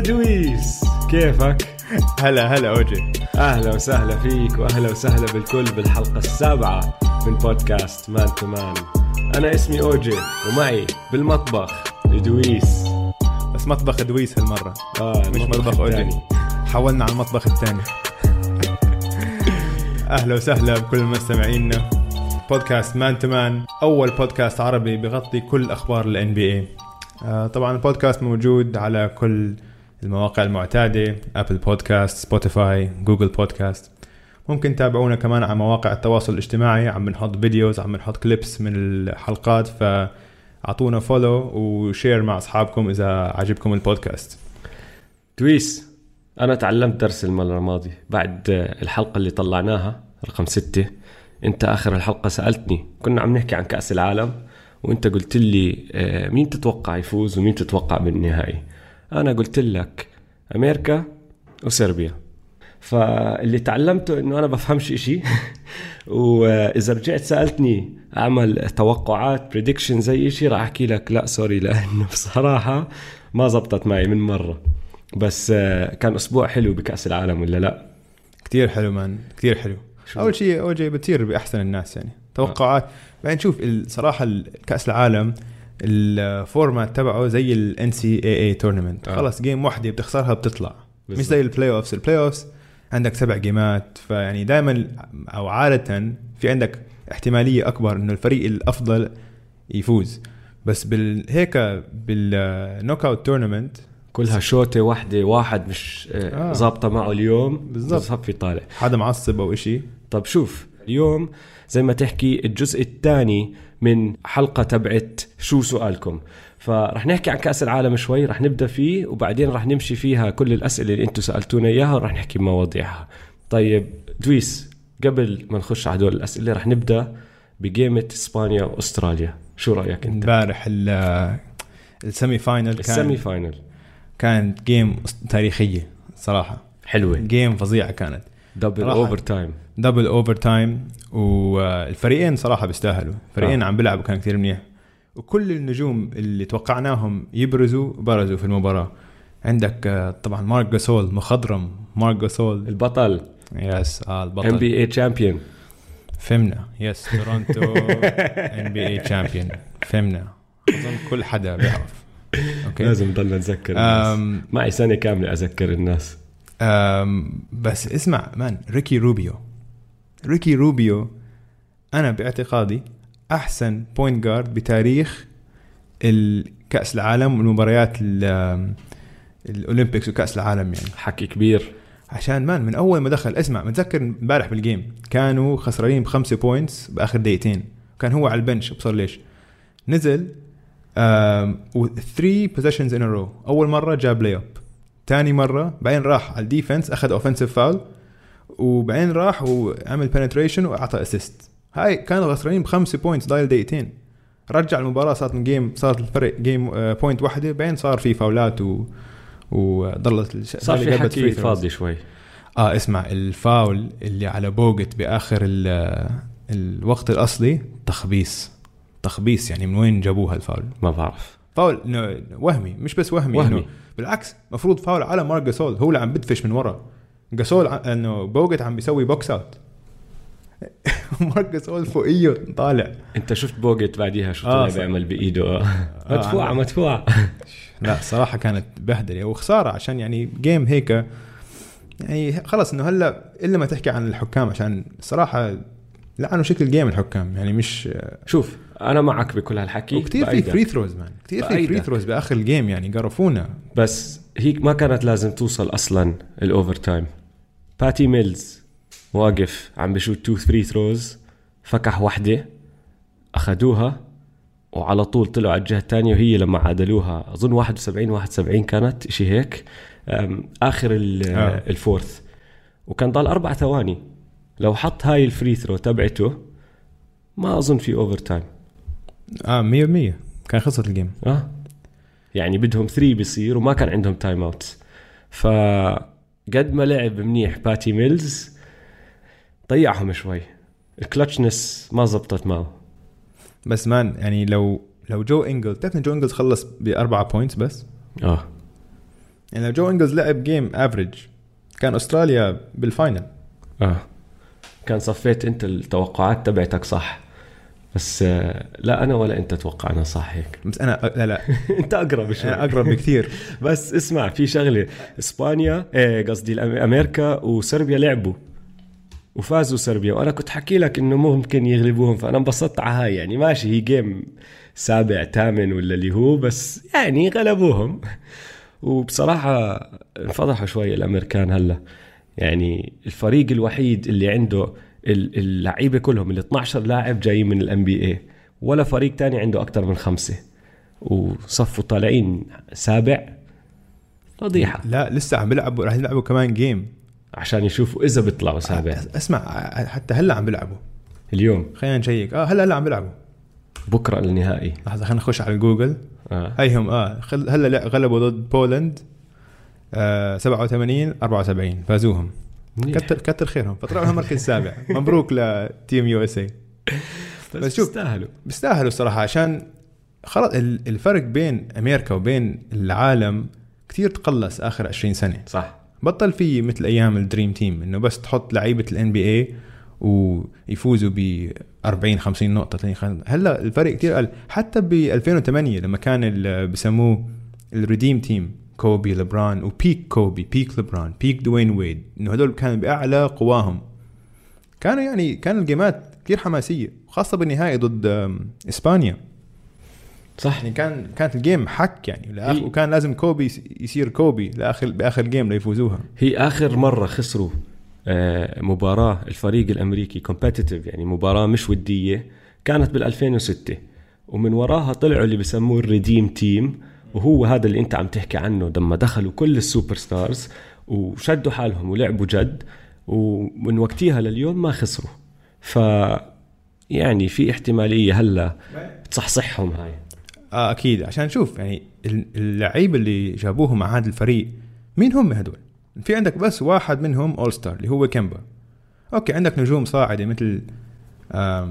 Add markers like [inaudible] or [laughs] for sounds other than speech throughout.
هلا دويس. كيفك؟ هلا هلا أوجي. أهلا وسهلا فيك وأهلا وسهلا بالكل بالحلقة السابعة من بودكاست man to man. أنا اسمي أوجي ومعي بالمطبخ دويس. بس مطبخ دويس هالمرة. آه مش مطبخ أوجي. حولنا على المطبخ الثاني. [laughs] أهلا وسهلا بكل مستمعينا. بودكاست man to man أول بودكاست عربي بغطي كل أخبار ال NBA طبعا البودكاست موجود على كل المواقع المعتادة Apple Podcasts Spotify Google Podcasts ممكن تتابعونا كمان على مواقع التواصل الاجتماعي. عم بنحط videos عم بنحط clips من الحلقات فأعطونا follow و share مع أصحابكم إذا عجبكم البودكاست دويس أنا تعلمت درس المرة الماضية. بعد الحلقة اللي طلعناها رقم ستة أنت آخر الحلقة سألتني. كنا عم نحكي عن كأس العالم وأنت قلت لي آه، مين تتوقع يفوز ومين تتوقع بالنهائي؟ أنا قلت لك أمريكا وصربيا. فاللي تعلمته إنه أنا بفهمش إشي. [laughs] وإذا رجعت سألتني أعمل توقعات prediction زي إشي راح أحكي لك لا sorry لأنه [laughs] بصراحة ما زبطت معي من مرة. بس آه، كان أسبوع حلو بكأس العالم ولا لا؟ كتير حلو man. كتير حلو. شو؟ أول شيء أول شيء بتصير بأحسن الناس يعني. توقعات. بعدين شوف الصراحه كأس العالم ال format تبعه زي ال NCAA tournament آه. خلص game واحدة بتخسرها بتطلع مش بالضبط. زي ال playoffs ال playoffs عندك سبع game ات فيعني دائما أو عاده في عندك احتمالية أكبر إنه الفريق الأفضل يفوز بس بال هيك بال knockout tournament كلها شوطة واحدة واحد مش آه، آه. ظابطة معه اليوم بالضبط. صفي طالع حدا معصب أو إشي طب شوف اليوم. زي ما تحكي الجزء الثاني من حلقة تبعت شو سؤالكم. فرح نحكي عن كأس العالم شوي رح نبدأ فيه وبعدين رح نمشي فيها كل الأسئلة اللي أنتم سألتونا إياها ورح نحكي بمواضيعها طيب دويس قبل ما نخش على هدول الأسئلة رح نبدأ بجيمة إسبانيا وأستراليا. شو رأيك أنت؟ امبارح ال- ال semi-final كان ال semi-final. كانت جيم تاريخية صراحة. حلوة. game فظيعة كانت. double. overtime double overtime والفريقين صراحة بيستاهلوا. فريقين آه. عم بيلعبوا كان كثير منيح. وكل النجوم اللي توقعناهم يبرزوا برزوا في المباراة. عندك آه، طبعا مارك جاسول مخضرم مارك جاسول البطل. yes آه ام البطل BA champion فهمنا. yes تورونتو NBA champion فهمنا. أظن كل حدا بيعرف. okay؟ لازم نضلنا نذكر الناس. معي سنة كاملة أذكر الناس. أم بس اسمع man ريكي روبيو. ريكي روبيو أنا باعتقادي أحسن point guard بتاريخ الكاس العالم والمباريات ال- Olympics وكأس العالم يعني. حكي كبير. عشان man من أول ما دخل اسمع متذكر امبارح بال game كانوا خسرانين بخمسة points بآخر دقيقتين. كان هو على ال bench ابصر ليش؟ نزل و 3 possessions in a row أول مرة جاب layup ثاني مرة بعدين راح على ال defense أخذ offensive foul وبعدين راح وعمل penetration وأعطى assist هاي كانوا خسرانين بخمسة points ضايل دقيقتين. رجع المباراة صارت من game صارت الفرق game point واحدة. بعدين صار في فاولات و وضلت الش... صار في حكي. فاضي شوي. آه اسمع الفاول اللي على بوجت بآخر ال- الوقت الأصلي تخبيص. تخبيص يعني من وين جابوها الفاول؟ ما بعرف. فاول وهمي مش بس وهمي, وهمي. بالعكس مفروض فاول على مارك هو اللي عم بدفش من ورا. جاسول إنه بوجت عم بيسوي box out مارك جاسول فوقية طالع. أنت شفت بوجت بعديها شو آه، طلع صح. بيعمل بإيده. آه. مدفوعه عم- مدفوعه لا صراحة كانت بهدلة. وخسارة عشان يعني game هيك يعني خلص إنه هلأ إلا ما تحكي عن الحكام عشان صراحة لعنوا شكل game الحكام. يعني مش شوف أنا معك بكل هالحكي. وكثير في. free throws man كثير في free. throws بآخر ال game يعني قرفونا. بس هيك ما كانت لازم توصل أصلا ال overtime باتي ميلز واقف عم ب shoot two free throws فكح وحدة أخذوها وعلى طول طلعوا على الجهة الثانية وهي لما عادلوها أظن 71 71 كانت شيء هيك. آخر ال- آه. ال fourth وكان ضل أربع ثواني. لو حط هاي ال free throw تبعته ما أظن في overtime آه 100% كان خلصت ال game آه. يعني بدهم 3 بيصير وما كان عندهم timeout ف قد ما لعب منيح باتي ميلز ضيعهم شوي. ال clutchness ما زبطت معه. بس man يعني لو لو جو إنجلز بتعرف إن جو إنجلز خلص بأربعة points بس؟ آه. يعني لو جو إنجلز لعب game average كان أستراليا بال final آه. كان صفيت أنت التوقعات تبعتك صح. بس آه، لا أنا ولا أنت توقعنا صح هيك بس أنا لا لا. [laughs] أنت أقرب شوي. أنا أقرب بكثير. [laughs] بس اسمع في شغلة. إسبانيا إيه قصدي أمريكا وصربيا لعبوا وفازوا صربيا وأنا كنت حكي لك إنه ممكن يغلبوهم فأنا انبسطت على هاي يعني ماشي هي game سابع ثامن ولا اللي هو بس يعني غلبوهم. وبصراحة انفضحوا شوي الأمريكان هلا. يعني الفريق الوحيد اللي عنده اللعيبة كلهم ال 12 لاعب جايين من الام بي اي ولا فريق تاني عنده أكثر من خمسة. وصفوا طالعين سابع. فضيحة. لا لسه عم بيلعبوا راح يلعبوا كمان جيم عشان يشوفوا إذا بيطلعوا سابع. اسمع حتى هلا عم بيلعبوا. اليوم. خلينا ن check. آه هلا هلا عم بيلعبوا. بكرة النهائي. لحظة خلينا نخش على جوجل. آه. هيهم آه خل... هلا لا- غلبوا ضد بولند آه 87 74 فازوهم. كتر كتر خيرهم. فطلعوا لهم المركز السابع. [laughs] مبروك ل Team USA بس, شوف. يستاهلوا بيستاهلوا الصراحه عشان خلص ال- الفرق بين أمريكا وبين العالم كثير تقلص آخر 20 سنة. صح. بطل في مثل أيام ال dream team إنه بس تحط لعيبة ال NBA ويفوزوا ب 40 50 نقطة 30 خم- هلأ الفرق كثير قل. حتى ب 2008 لما كان بسموه ال Redeem Team كوبي لبران و peak كوبي peak لبران peak دوين ويد إنه هدول كانوا بأعلى قواهم. كانوا يعني كان الجيمات كثير حماسية خاصة بالنهائي ضد إسبانيا. صح. يعني كان كانت ال game حك يعني لآخر هي- وكان لازم كوبي يصير كوبي لآخر بآخر game ليفوزوها. هي آخر مرة خسروا آه، مباراة الفريق الأمريكي competitive يعني مباراة مش ودية كانت بال 2006 ومن وراها طلعوا اللي بسموه ال Redeem Team وهو هذا اللي انت عم تحكي عنه لما دخلوا كل ال superstars وشدوا حالهم ولعبوا جد ومن وقتها لليوم ما خسروا. ف يعني في احتمالية هلا تصحصحهم هاي. آه أكيد. عشان نشوف يعني ال- اللعيبه اللي جابوهم مع هذا الفريق مين هم هدول؟ في عندك بس واحد منهم all star اللي هو كيمبا. okay عندك نجوم صاعدة مثل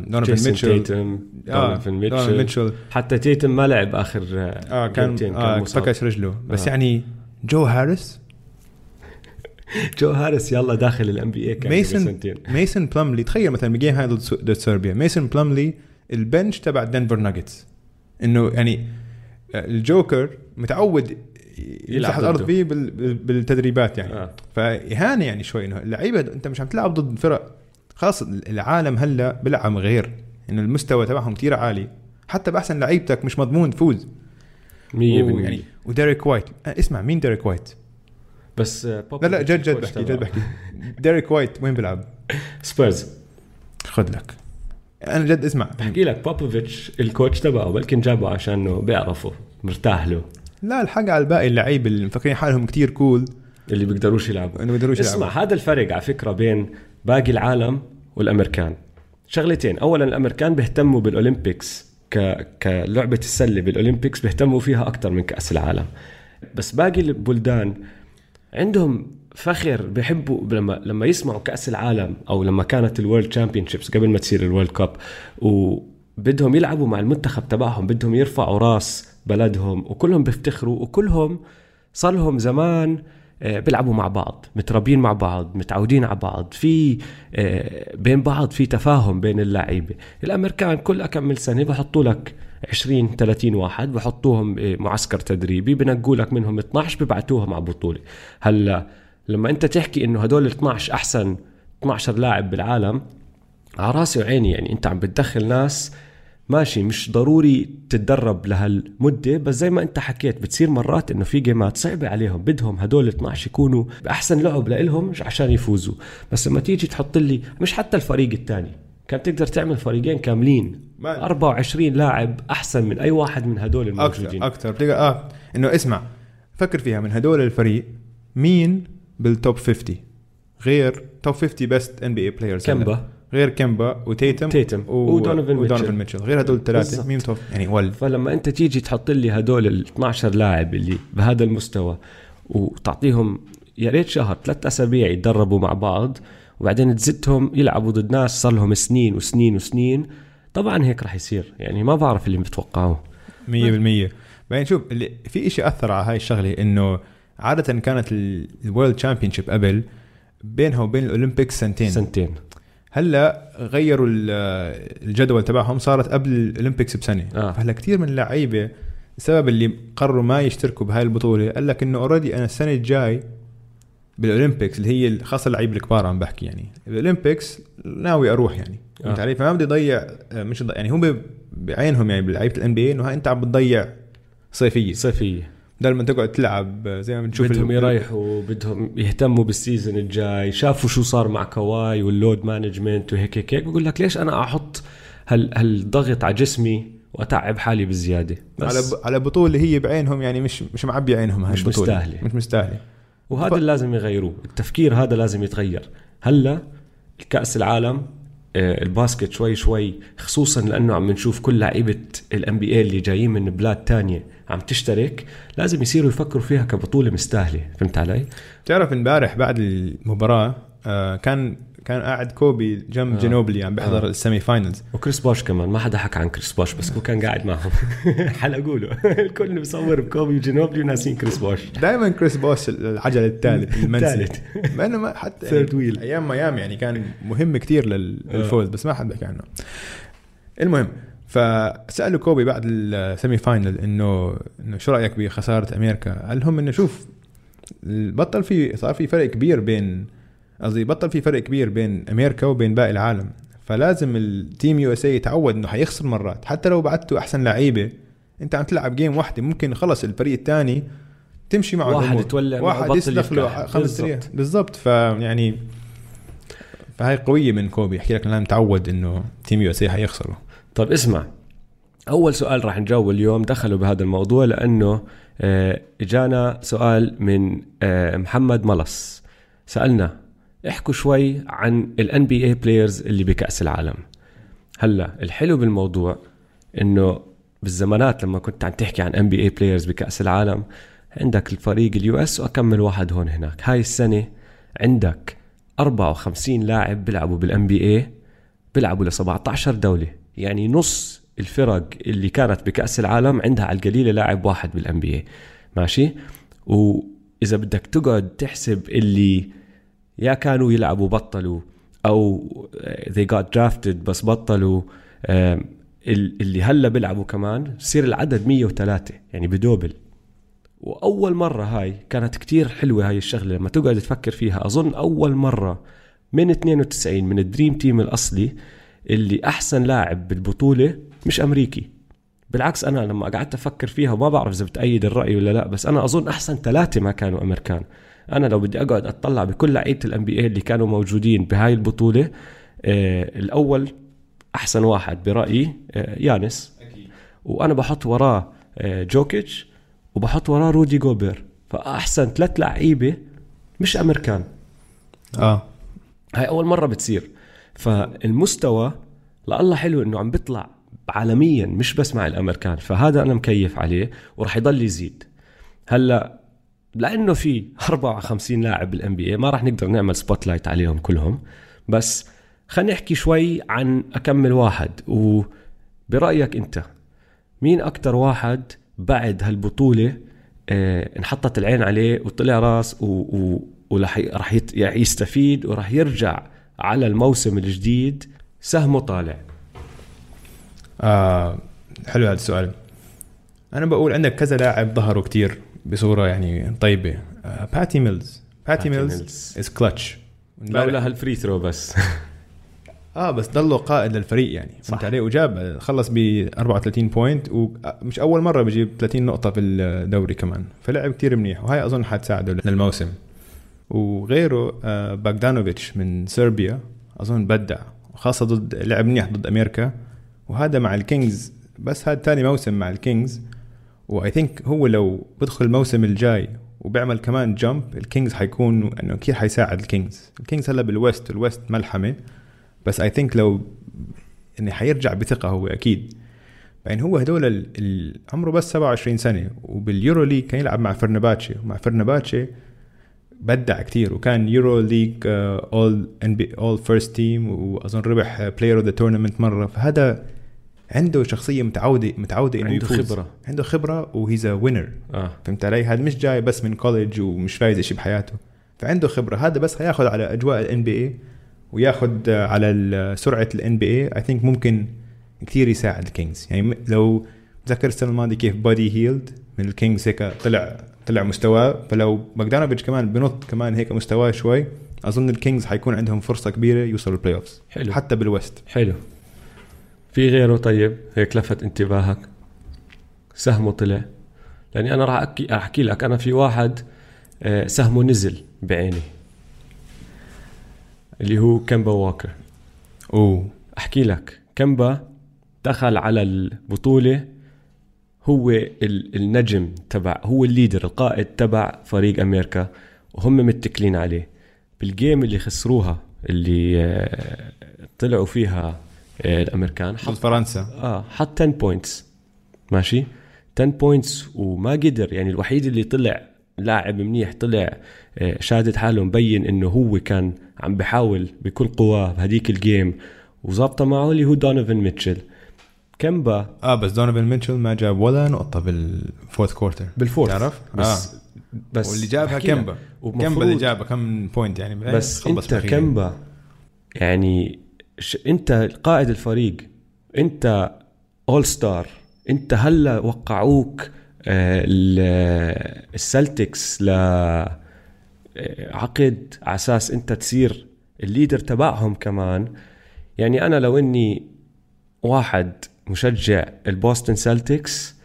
دونيفن ميتشل. تيتم. آه، ميتشل. ميتشل. حتى تيتم ما لعب آخر آه كان game تين، آه. فكس رجله. بس آه. يعني جو هاريس؟ [laughs] جو هاريس يلا داخل ال NBA كان سنتين ميسون بلملي تخيل مثلا ب game هاي ضد صربيا ميسون بلملي ال bench تبع دنفر ناجتس. إنه يعني آه، الجوكر متعود يمسح يلعب الأرض. فيه بال- بال- بالتدريبات يعني. آه. فإهانة يعني شوي إنه اللعيبه أنت مش عم تلعب ضد فرق خلاص العالم هلا بيلعب غير انه المستوى تبعهم كتير عالي. حتى بأحسن لعيبتك مش مضمون تفوز. 100% و- يعني وديريك وايت. آه، اسمع مين ديريك وايت؟ بس آه، لا لا جد جد بحكي. جد بحكي. ديريك وايت وين بيلعب؟ سبيرز خذ لك. أنا جد اسمع. بحكي لك بوبوفيتش ال coach تبعه بلكن جابه عشانه بيعرفه مرتاح له. لا الحق على الباقي اللعيبة اللي مفكرين حالهم كتير cool اللي بيقدروش يلعبوا. انه بيقدروش اسمع يلعبوا. هذا الفرق على فكرة بين باقي العالم والأمريكان. شغلتين. اولا الأمريكان بيهتموا بال Olympics ك... كلعبة السلة بال Olympics بيهتموا فيها أكثر من كأس العالم. بس باقي البلدان عندهم فخر بيحبوا لما لما يسمعوا كأس العالم أو لما كانت ال World Championships قبل ما تصير ال World Cup وبدهم يلعبوا مع المنتخب تبعهم بدهم يرفعوا راس بلدهم وكلهم بيفتخروا وكلهم صار لهم زمان بيلعبوا مع بعض متربين مع بعض متعودين على بعض في آه، بين بعض في تفاهم بين اللعيبه الأمريكان كل كم سنة بحطوا لك 20 30 واحد بحطوهم معسكر تدريبي بنقوا لك منهم 12 ببعتوهم على بطوله هلأ لما أنت تحكي إنه هدول ال 12 أحسن 12 لاعب بالعالم على راسي وعيني يعني أنت عم بتدخل ناس ماشي مش ضروري تتدرب لهالمدة بس زي ما انت حكيت بتصير مرات انه في جيمات صعبة عليهم بدهم هدول 12 يكونوا بأحسن لعب لإلهم عشان يفوزوا. بس لما تيجي تحط لي مش حتى الفريق الثاني كان تقدر تعمل فريقين كاملين؟ ما- 24 لاعب أحسن من أي واحد من هدول أكثر الموجودين. أكثر. بتلقى آه إنه اسمع فكر فيها من هدول الفريق مين بال top 50 غير top 50 best NBA players كمبا. غير كمبا وتيتم تيتم و... ودونيفن ودونيفن ميتشل. ميتشل. غير هدول الثلاثة. مين top؟ يعني Well. فلما انت تيجي تحط لي هدول ال 12 لاعب اللي بهذا المستوى وتعطيهم يا ريت شهر ثلاث أسابيع يتدربوا مع بعض وبعدين تزتهم يلعبوا ضد ناس صار لهم سنين وسنين وسنين طبعا هيك راح يصير. يعني ما بعرف اللي بتوقعوه. 100% بعدين شوف اللي في شيء أثر على هاي الشغلة إنه عادة كانت ال World Championship قبل بينها وبين ال Olympics سنتين. سنتين. هلا غيروا ال- الجدول تبعهم صارت قبل ال Olympics بسنة. آه. فهلا كثير من اللعيبة السبب اللي قرروا ما يشتركوا بهاي البطولة قال لك إنه already أنا السنة الجاي بال Olympics اللي هي خاصة اللعيبة الكبار عم بحكي يعني. بال Olympics ناوي أروح يعني. آه. فهمت علي؟ فما بدي اضيع آه، مش ضيع يعني هم بعينهم يعني بلعيبة ال NBA إنه أنت عم بتضيع صيفية. صيفية. بدل ما تقعد تلعب زي ما بنشوف بدهم يريحوا بدهم يهتموا بال season الجاي شافوا شو صار مع كواي وال load management وهيك هيك هيك. بقول لك ليش أنا أحط هال هالضغط على جسمي وأتعب حالي بالزيادة؟ بس على ب... على بطولة هي بعينهم يعني مش مش معبي عينهم هاي مش البطولة. مستاهلة. مش مستاهلة. وهذا ف- اللي لازم يغيروه. التفكير هذا لازم يتغير. هلأ الكأس العالم آه، ال basket شوي شوي خصوصا لأنه عم نشوف كل لعيبة ال NBA اللي جايين من بلاد تانية عم تشترك لازم يصيروا يفكروا فيها كبطولة مستاهلة فهمت علي؟ بتعرف امبارح بعد المباراة آه كان كان قاعد كوبي جنب آه. جنوبلي عم بيحضر آه. ال semifinals وكريس باش كمان ما حدا حكى عن كريس باش بس هو كان قاعد معهم [laughs] حلقوا له [laughs] الكل بيصور بكوبي وجينوبلي وناسين كريس باش دائما كريس بوش العجل الثالث [laughs] الثالث. مع إنه ما حتى Third wheel. أيام ميامي يعني كان مهم كتير لل- آه. للفوز بس ما حد بيحكي عنه المهم فسألوا كوبي بعد ال semifinal إنه إنه شو رأيك بخسارة أمريكا؟ قال لهم إنه شوف بطل في صار في فرق كبير بين قصدي بطل في فرق كبير بين أمريكا وبين باقي العالم فلازم ال Team USA يتعود إنه حيخسر مرات حتى لو بعتوا أحسن لعيبة أنت عم تلعب game واحدة ممكن خلص الفريق الثاني تمشي معه واحد الأمور. يتولع واحد بطل يسلخ له يفتح. خمس بالضبط. فيعني فهي قوية من كوبي يحكي لك أنا متعود إنه Team USA حيخسروا طيب اسمع. أول سؤال راح نجاوبه اليوم دخلوا بهذا الموضوع لأنه آه، إجانا سؤال من آه، محمد ملص. سألنا احكوا شوي عن ال NBA players اللي بكأس العالم. هلأ الحلو بالموضوع إنه بالزمانات لما كنت عم تحكي عن NBA players بكأس العالم عندك الفريق ال US وأكمل واحد هون هناك. هاي السنة عندك 54 لاعب بيلعبوا بال NBA بيلعبوا ل 17 دولة. يعني نص الفرق اللي كانت بكأس العالم عندها على القليله لاعب واحد بال NB ماشي؟ وإذا بدك تقعد تحسب اللي يا كانوا يلعبوا بطلوا أو they got drafted بس بطلوا اللي هلا بيلعبوا كمان بصير العدد 103 يعني بدوبل. وأول مرة هاي كانت كتير حلوة هاي الشغلة لما تقعد تفكر فيها. أظن أول مرة من 92 من الدريم تيم الأصلي اللي أحسن لاعب بالبطولة مش أمريكي. بالعكس أنا لما قعدت أفكر فيها وما بعرف إذا بتأيد الرأي ولا لا بس أنا أظن أحسن ثلاثة ما كانوا أمريكان. أنا لو بدي أقعد أطلع بكل لعيبه الان بي اللي كانوا موجودين بهاي البطولة آه الأول أحسن واحد برأيي آه يانيس. وأنا بحط وراه آه جوكيتش وبحط وراه رودي جوبير. فأحسن ثلاث لعيبة مش أمريكان. آه. هاي أول مرة بتصير. فالمستوى لله حلو انه عم بيطلع عالميا مش بس مع الأمريكان. فهذا أنا مكيف عليه ورح يضل يزيد. هلأ لأنه في 54 لاعب بال NB ما راح نقدر نعمل spotlight عليهم كلهم. بس خلينا نحكي شوي عن أكمل واحد وبرأيك أنت مين أكتر واحد بعد هالبطولة آه انحطت العين عليه وطلع راس و, و يعني يستفيد وراح يرجع على الموسم الجديد سهمه طالع. آه حلو هذا السؤال. أنا بقول عندك كذا لاعب ظهروا كتير بصورة يعني طيبة. آه باتي ميلز باتي ميلز. از كلتش لولا هال free throw بس. [laughs] آه بس ضله قائد للفريق يعني. صح. فهمت عليه وجاب خلص ب 34 points ومش أول مرة بجيب 30 نقطة في الدوري كمان. فلعب كتير منيح وهي أظن حتساعده للموسم. وغيره آه بوغدانوفيتش من صربيا أظن بدع خاصه ضد لعب منيح ضد أمريكا. وهذا مع الكينجز بس هذا ثاني موسم مع الكينجز. و I think هو لو بدخل الموسم الجاي وبيعمل كمان jump الكينجز حيكون إنه كثير حيساعد الكينجز. الكينجز هلا بال West ال West ملحمة. بس I think لو إنه حيرجع بثقة هو أكيد. يعني هو هدول. عمره بس 27 سنة وبال EuroLeague كان يلعب مع فرنباتشي. ومع فرنباتشي بدع كتير وكان EuroLeague all NB all first team وأظن ربح player of the tournament مرة. فهذا عنده شخصية متعودة متعودة إنه عنده يفوز. خبرة. عنده خبرة و he's winner آه. فهمت علي؟ هذا مش جاي بس من college ومش فايز شيء بحياته. فعنده خبرة. هذا بس هياخذ على أجواء ال NBA وياخذ على سرعة ال NBA I think ممكن كثير يساعد الكينجز يعني لو تذكر السنة الماضية كيف بادي هيلد من الكينجز هيك طلع طلع مستواه فلو بوغدانوفيتش كمان بنط كمان هيك مستواه شوي أظن الكينجز حيكون عندهم فرصة كبيرة يوصلوا ال playoffs حلو. حتى بال West. حلو. في غيره طيب؟ هيك لفت انتباهك؟ سهمه طلع. لأني أنا راح احكي راح أحكي لك. أنا في واحد آه، سهمه نزل بعيني. اللي هو كمبا واكر أوه. أحكي لك. كمبا دخل على البطولة هو ال- النجم تبع هو ال leader القائد تبع فريق أمريكا وهم متكلين عليه. بال game اللي خسروها اللي آه، طلعوا فيها آه، الأمريكان حط فرنسا. آه حط 10 points ماشي؟ 10 points وما قدر يعني الوحيد اللي طلع لاعب منيح طلع آه، شادد حاله مبين إنه هو كان عم بحاول بكل قواه بهديك ال game. وظابطة معه اللي هو دونوفان ميتشل كمبا آه بس دونوفان ميتشل ما جاب ولا نقطة بال fourth quarter بال fourth. تعرف؟ بس آه. بس واللي جابها كمبا كمبا اللي جابها كم point يعني؟ بس خلص أنت. كمبا يعني ش... أنت قائد الفريق أنت All-Star أنت هلا وقعوك آه، ال- السلتكس ل آه، عقد على أساس أنت تصير ال leader تبعهم كمان. يعني أنا لو إني واحد مشجع البوستن سلتكس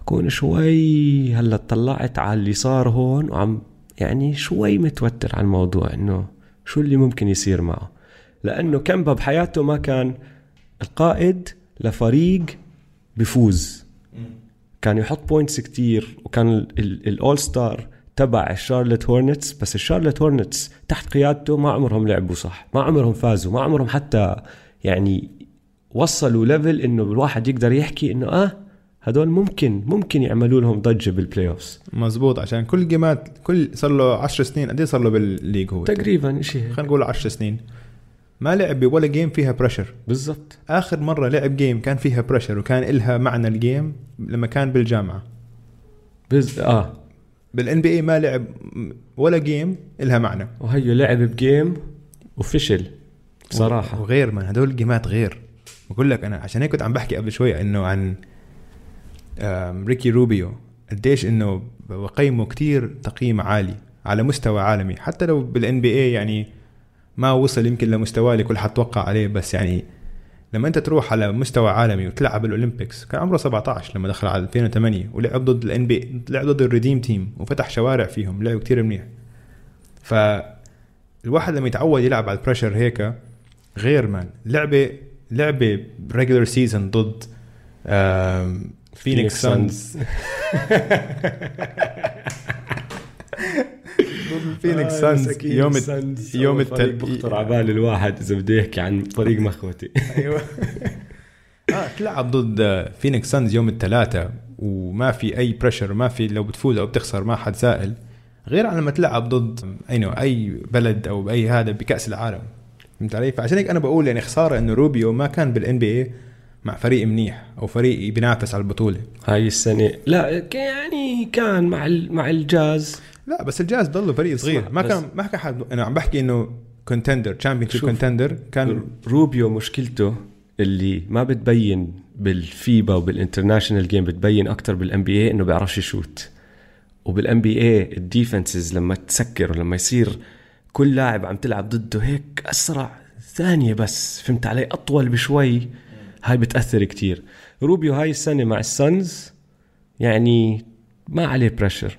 أكون شوي هلأ اطلعت على اللي صار هون وعم يعني شوي متوتر على الموضوع إنه شو اللي ممكن يصير معه. لأنه كمبا بحياته ما كان القائد لفريق بفوز. كان يحط points كتير وكان ال All-Star تبع الشارلت هورنتس بس الشارلت هورنتس تحت قيادته ما عمرهم لعبوا صح ما عمرهم فازوا ما عمرهم حتى يعني وصلوا level إنه الواحد يقدر يحكي إنه آه هدول ممكن ممكن يعملوا لهم ضجة بال playoffs مزبوط عشان كل game ات كل صار له 10 سنين قد إيه صار له بال league هو؟ تقريبا شيء خلينا نقول 10 سنين. ما لعب بولا game فيها pressure بالضبط. آخر مرة لعب game كان فيها pressure وكان إلها معنى ال game لما كان بالجامعة. بز... آه. بال NBA ما لعب ولا game إلها معنى. وهيو لعب ب game وفشل بصراحه وغير من هدول ال game ات غير. بقول لك أنا عشان هيك كنت عم بحكي قبل شوي إنه عن ريكي روبيو قديش إنه بقيمه كتير تقييم عالي على مستوى عالمي حتى لو بال NBA يعني ما وصل يمكن لمستواه اللي كل حتوقع عليه بس يعني لما أنت تروح على مستوى عالمي وتلعب بال Olympics كان عمره 17 لما دخل على 2008 ولعب ضد ال NB لعب ضد ال Redeem Team وفتح شوارع فيهم لعب كتير منيح. ف الواحد لما يتعود يلعب على ال pressure هيك غير من لعبة لعبة regular season ضد فينيكس سانز ضد فينيكس سانز يوم يوم التل... بخطر على بال الواحد إذا بده يحكي عن فريق [laughs] مخوتي. أيوه. آه تلعب ضد فينيكس سانز يوم الثلاثاء وما في أي pressure ما في لو بتفوز أو بتخسر ما حد سائل غير عن لما تلعب ضد اي أي بلد أو باي هذا بكأس العالم. فهمت علي؟ فعشان هيك أنا بقول يعني خسارة إنه روبيو ما كان بال NBA مع فريق منيح أو فريق بينافس على البطولة هاي السنة لا يعني كان مع. مع الجاز لا بس الجاز ضله فريق صغير ما كان ما كان حد أنا عم بحكي إنه contender championship. contender كان روبيو مشكلته اللي ما بتبين بالفيبا وبال international game بتبين أكثر بال NBA إنه بيعرفش يشوت وبال NBA ال defenses لما تسكر ولما يصير كل لاعب عم تلعب ضده هيك أسرع ثانية بس فهمت علي؟ أطول بشوي. هاي بتأثر كتير. روبيو هاي السنة مع السنز يعني ما عليه pressure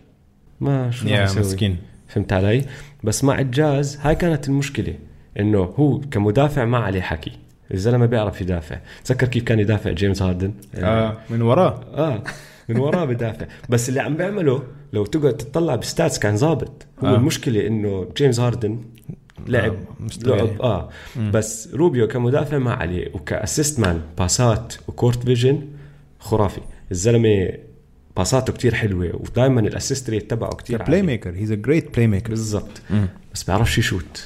ما شو يسوي؟ مسكين. فهمت علي؟ بس مع الجاز هاي كانت المشكلة إنه هو كمدافع ما عليه حكي. الزلمة بيعرف يدافع. تذكر كيف كان يدافع جيمس هاردن؟ آه من وراه. آه. من وراه بدافع. بس اللي عم بيعمله لو تقعد تطلع ب stats كان ظابط هو آه. المشكلة إنه جيمس هاردن لعب آه، لعب آه. بس روبيو كمدافع ما عليه وك assist man باسات و court vision خرافي. الزلمة باساته كتير حلوة ودائما ال assist rate تبعه كتير play عالي. maker he's a great playmaker بالضبط بس بيعرفش يشوت.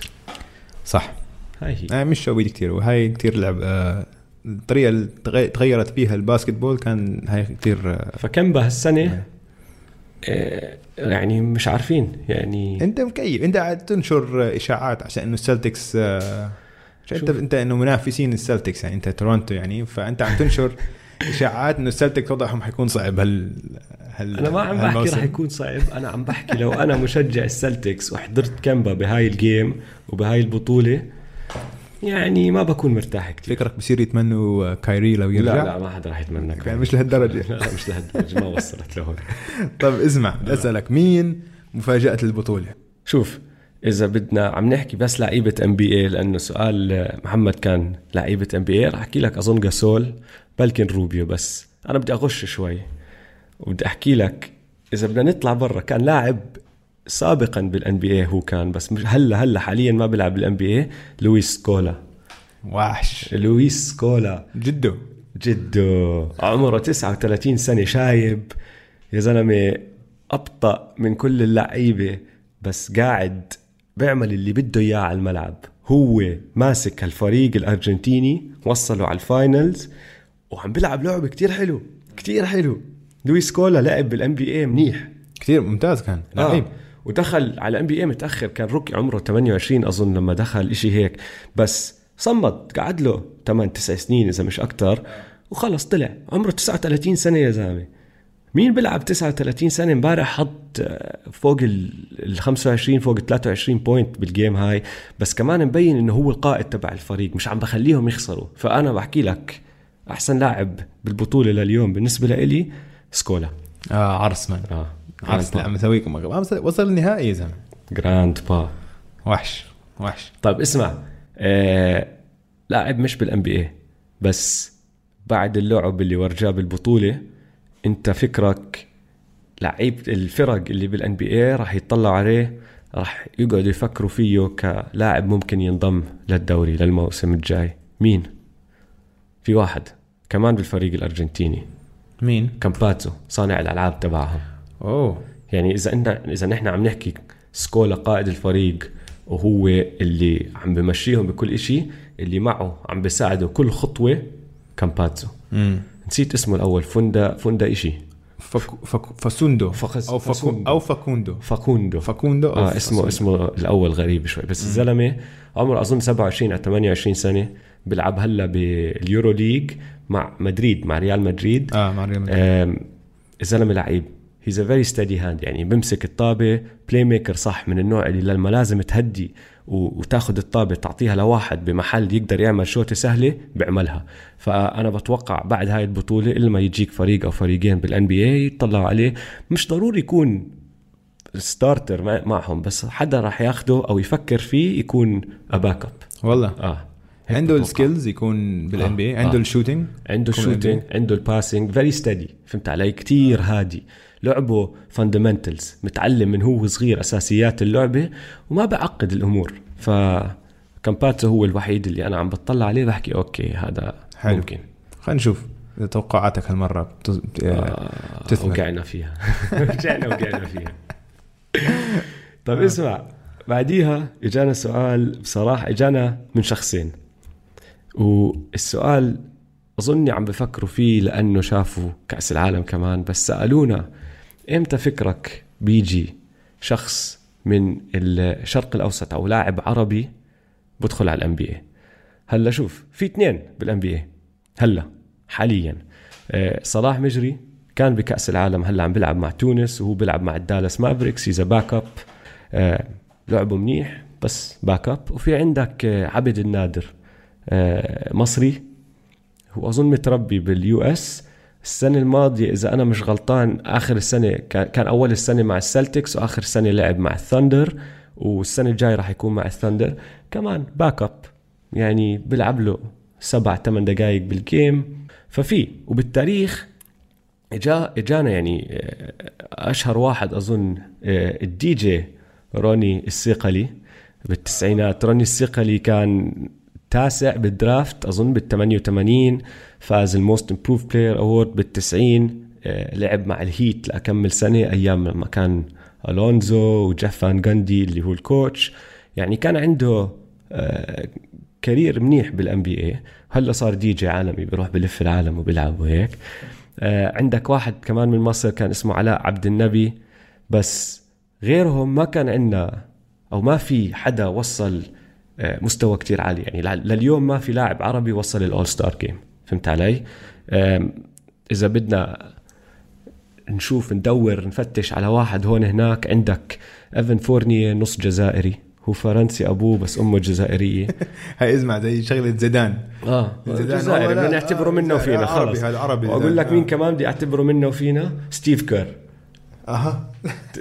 صح. هاي هي. آه مش شوي كثير وهاي كثير لعب آه الطريقة اللي تغي- تغيرت فيها ال basketball كان هاي كثير فكيمبا هالسنة إيه. آه، يعني مش عارفين يعني أنت مكيف أنت قاعد تنشر إشاعات عشان إنه السلتكس آه، عشان انت. أنت إنه منافسين السلتكس يعني أنت تورونتو يعني فأنت عم تنشر [laughs] إشاعات إنه السلتكس وضعهم حيكون صعب هال هال أنا ما عم بحكي. رح يكون صعب أنا عم بحكي لو أنا مشجع السلتكس وحضرت كيمبا بهاي ال game وبهاي البطولة يعني ما بكون مرتاح كثير فكرك بصير يتمنوا كايري لو يرجع؟ لا لا ما حدا رح يتمنى يعني مش لهالدرجة. لا [laughs] لا مش لهالدرجة ما وصلت لهون. طب اسمع بدي اسالك مين مفاجأة البطولة؟ شوف إذا بدنا عم نحكي بس لعيبة NBA لأنه سؤال محمد كان لعيبة NBA رح أحكي لك أظن جاسول بلكن روبيو بس. أنا بدي أغش شوي. وبدي أحكي لك إذا بدنا نطلع برا كان لاعب سابقا بال NBA هو كان بس هلأ هلأ حاليا ما بيلعب بال NBA لويس سكولا وحش. لويس سكولا جده جده عمره 39 سنة شايب. يا زلمة أبطأ من كل اللعيبة بس قاعد بيعمل اللي بده إياه على الملعب. هو ماسك الفريق الأرجنتيني وصلوا على ال finals وعم بيلعب لعب كتير حلو كتير حلو. لويس سكولا لعب بال NBA منيح. كثير ممتاز كان لعيب. آه. ودخل على NBA متأخر كان rookie عمره 28 أظن لما دخل إشي هيك. بس صمد قعد له 8 9 سنين إذا مش أكثر وخلص طلع. عمره 39 سنة يا زلمة. مين بيلعب 39 سنة؟ امبارح حط آه، فوق ال ال 25 فوق ال 23 بوينت بالجيم هاي. بس كمان مبين إنه هو القائد تبع الفريق مش عم بخليهم يخسروا. فأنا بحكي لك أحسن لاعب بالبطولة لليوم بالنسبة لإلي سكولا. آه عرس مان آه. عرس لا وصل- وصل النهائي يا زلمة. جراند با وحش وحش. طيب اسمع. آه لاعب مش بال NBA بس بعد اللعب اللي ورجاه بالبطولة انت فكرك لعيب الفرق اللي بال NBA راح يطلعوا عليه راح يقعدوا يفكروا فيه كلاعب ممكن ينضم للدوري للموسم الجاي. مين؟ في واحد كمان بالفريق الأرجنتيني. مين؟ كامباتسو صانع الألعاب تبعهم. أوه. يعني إذا انت إذا نحن عم نحكي سكولا قائد الفريق وهو اللي عم بمشيهم بكل إشي اللي معه عم بيساعده كل خطوة كامباتسو. امم نسيت اسمه الأول فوندا فوندا إشي. فك... فك... فاسوندو. أو فكو... فاسوندو. أو فاكوندو. فاكوندو. فاكوندو آه اسمه فاسوندو. اسمه الأول غريب شوي بس الزلمة عمره أظن 27 أو 28 سنة بيلعب هلا بال EuroLeague مع مدريد مع ريال مدريد. آه مع ريال مدريد. الزلمة لعيب. he's a very steady hand يعني بمسك الطابة playmaker صح من النوع اللي لما لازم تهدي وتاخذ الطابة تعطيها لواحد بمحل يقدر يعمل شوطه سهلة بيعملها فأنا بتوقع بعد هاي البطولة إلا ما يجيك فريق أو فريقين بال NBA يطلعوا عليه مش ضروري يكون starter مع- معهم بس حدا راح ياخده أو يفكر فيه يكون backup والله آه عنده. ال skills يكون بال NBA. عنده آه. ال shooting عنده ال shooting عنده ال passing very steady فهمت علي كتير هادي لعبه fundamentals متعلم من هو صغير أساسيات اللعبة وما بعقد الأمور. ف كامباتسو هو الوحيد اللي أنا عم بطلع عليه بحكي okay هذا حلو. ممكن. خلينا نشوف توقعاتك هالمرة بتز... بت... آه تثمر. وقعنا فيها. [laughs] رجعنا وقعنا فيها. [laughs] طيب اسمع. بعديها إجانا سؤال بصراحة إجانا من شخصين. والسؤال اظني عم بفكروا فيه لأنه شافوا كأس العالم كمان بس سألونا إمتى فكرك بيجي شخص من الشرق الأوسط أو لاعب عربي بدخل على ال NBA هلا شوف في اثنين بال NBA هلا حاليا. آه، صلاح مجري كان بكأس العالم هلا عم بيلعب مع تونس وهو بيلعب مع ال Dallas Mavericks as a backup لعبه منيح بس backup وفي عندك آه، عبد النادر آه، مصري. هو أظن متربي بال US. السنة الماضية إذا أنا مش غلطان آخر السنة كان أول السنة مع ال Celtics وآخر السنة لعب مع ال Thunder والسنة الجاي راح يكون مع ال Thunder كمان backup يعني بيلعب له سبع ثمان دقائق بال game. ففي وبالتاريخ اجا إجانا يعني آه، أشهر واحد أظن آه، الدي جي روني الصيقلي بالتسعينات روني الصيقلي كان تاسع بال draft أظن بال 88 فاز ال most improved player award بال 90 آه، لعب مع ال Heat لكم سنة أيام لما كان ألونزو وجيف فان جاندي اللي هو ال coach يعني كان عنده آه، career منيح بال NBA هلأ صار دي جي عالمي بيروح بلف العالم وبيلعب وهيك. آه عندك واحد كمان من مصر كان اسمه علاء عبد النبي بس غيرهم ما كان عندنا أو ما في حدا وصل مستوى كتير عالي. يعني لل- لليوم ما في لاعب عربي وصل ال all star game فهمت علي؟ إذا بدنا نشوف ندور نفتش على واحد هون هناك عندك ايفن فورنيه نص جزائري. هو فرنسي أبوه بس أمه جزائرية. [laughs] هاي اسمع زي شغلة زيدان. آه زيدان جزائري بنعتبره آه، منا جزائري. وفينا آه، عربي خلص. هذا عربي وأقول. لك مين آه. كمان بدي أعتبره منا وفينا؟ ستيف كير أها.